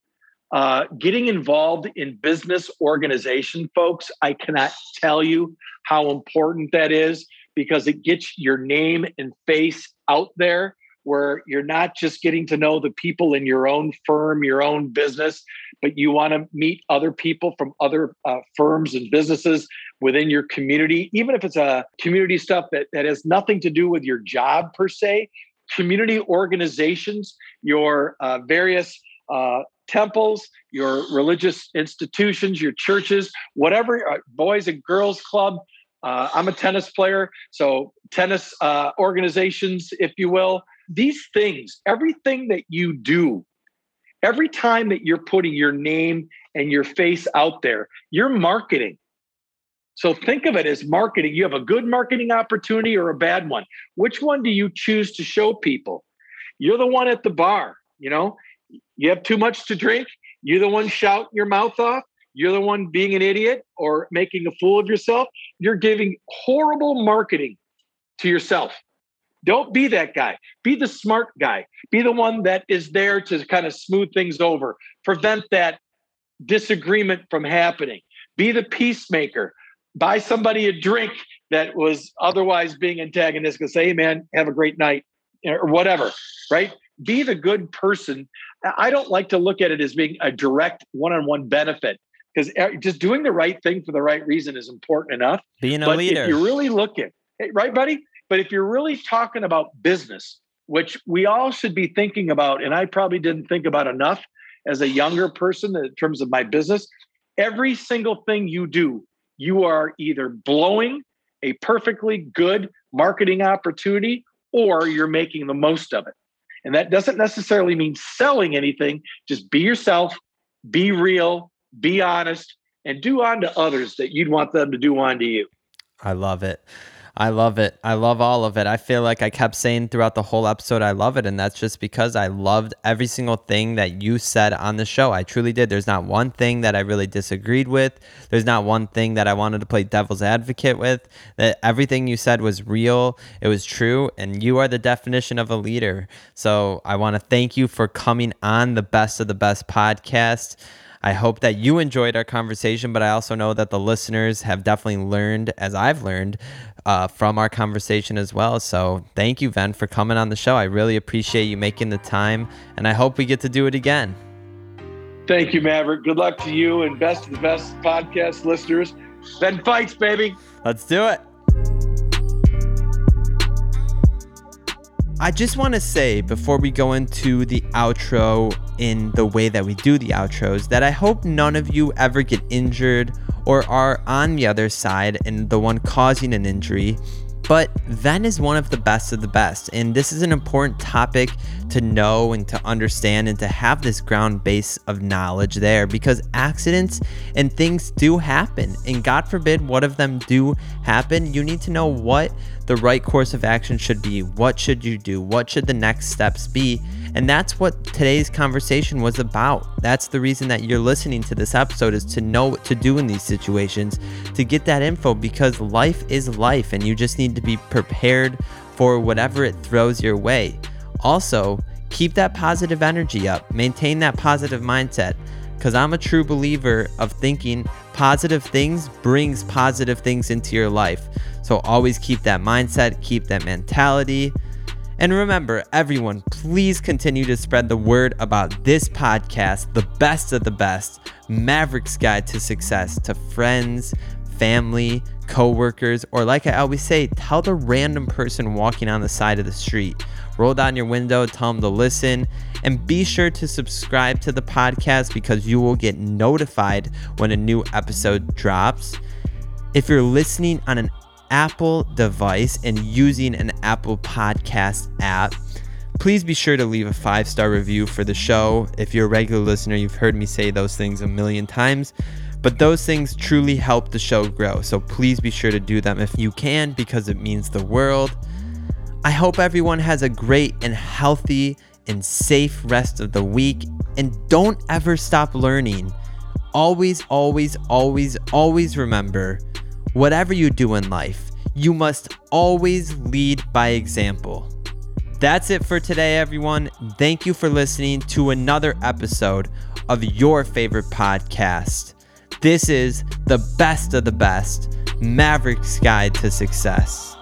Uh, getting involved in business organization, folks, I cannot tell you how important that is because it gets your name and face out there where you're not just getting to know the people in your own firm, your own business, but you want to meet other people from other uh, firms and businesses within your community, even if it's a community stuff that, that has nothing to do with your job per se. Community organizations, your uh, various uh, temples, your religious institutions, your churches, whatever, uh, boys and girls club. Uh, I'm a tennis player, so tennis uh, organizations, if you will. These things, everything that you do, every time that you're putting your name and your face out there, you're marketing. So think of it as marketing. You have a good marketing opportunity or a bad one. Which one do you choose to show people? You're the one at the bar, you know, you have too much to drink, you're the one shouting your mouth off, you're the one being an idiot or making a fool of yourself. You're giving horrible marketing to yourself. Don't be that guy. Be the smart guy. Be the one that is there to kind of smooth things over, prevent that disagreement from happening. Be the peacemaker. Buy somebody a drink that was otherwise being antagonistic. Say, hey, man, have a great night or whatever, right? Be the good person. I don't like to look at it as being a direct one on one benefit because just doing the right thing for the right reason is important enough. Being a but leader. If you're really looking, at, right, buddy? But if you're really talking about business, which we all should be thinking about, and I probably didn't think about enough as a younger person in terms of my business, every single thing you do, you are either blowing a perfectly good marketing opportunity or you're making the most of it. And that doesn't necessarily mean selling anything. Just be yourself, be real, be honest, and do unto others that you'd want them to do unto you. I love it. I love it. I love all of it. I feel like I kept saying throughout the whole episode, I love it. And that's just because I loved every single thing that you said on the show. I truly did. There's not one thing that I really disagreed with. There's not one thing that I wanted to play devil's advocate with. That everything you said was real, it was true, and you are the definition of a leader. So I want to thank you for coming on the Best of the Best podcast. I hope that you enjoyed our conversation, but I also know that the listeners have definitely learned, as I've learned, uh, from our conversation as well. So thank you, Ven, for coming on the show. I really appreciate you making the time, and I hope we get to do it again. Thank you, Maverick. Good luck to you and best of the best podcast listeners. Ven fights, baby. Let's do it. I just want to say before we go into the outro in the way that we do the outros that I hope none of you ever get injured or are on the other side and the one causing an injury. But Ven is one of the best of the best, and this is an important topic to know and to understand and to have this ground base of knowledge there because accidents and things do happen. And God forbid, what of them do happen, you need to know what the right course of action should be. What should you do? What should the next steps be? And that's what today's conversation was about. That's the reason that you're listening to this episode is to know what to do in these situations, to get that info because life is life and you just need to be prepared for whatever it throws your way. Also, keep that positive energy up, maintain that positive mindset because I'm a true believer of thinking positive things brings positive things into your life. So always keep that mindset, keep that mentality. And remember, everyone, please continue to spread the word about this podcast, the best of the best, Maverick's Guide to Success, to friends, family, coworkers, or like I always say, tell the random person walking on the side of the street. Roll down your window, tell them to listen, and be sure to subscribe to the podcast because you will get notified when a new episode drops. If you're listening on an Apple device and using an Apple Podcast app, please be sure to leave a five star review for the show. If you're a regular listener, you've heard me say those things a million times. But those things truly help the show grow. So please be sure to do them if you can because it means the world. I hope everyone has a great and healthy and safe rest of the week. And don't ever stop learning. Always, always, always, always remember whatever you do in life, you must always lead by example. That's it for today, everyone. Thank you for listening to another episode of your favorite podcast. This is the best of the best Maverick's Guide to Success.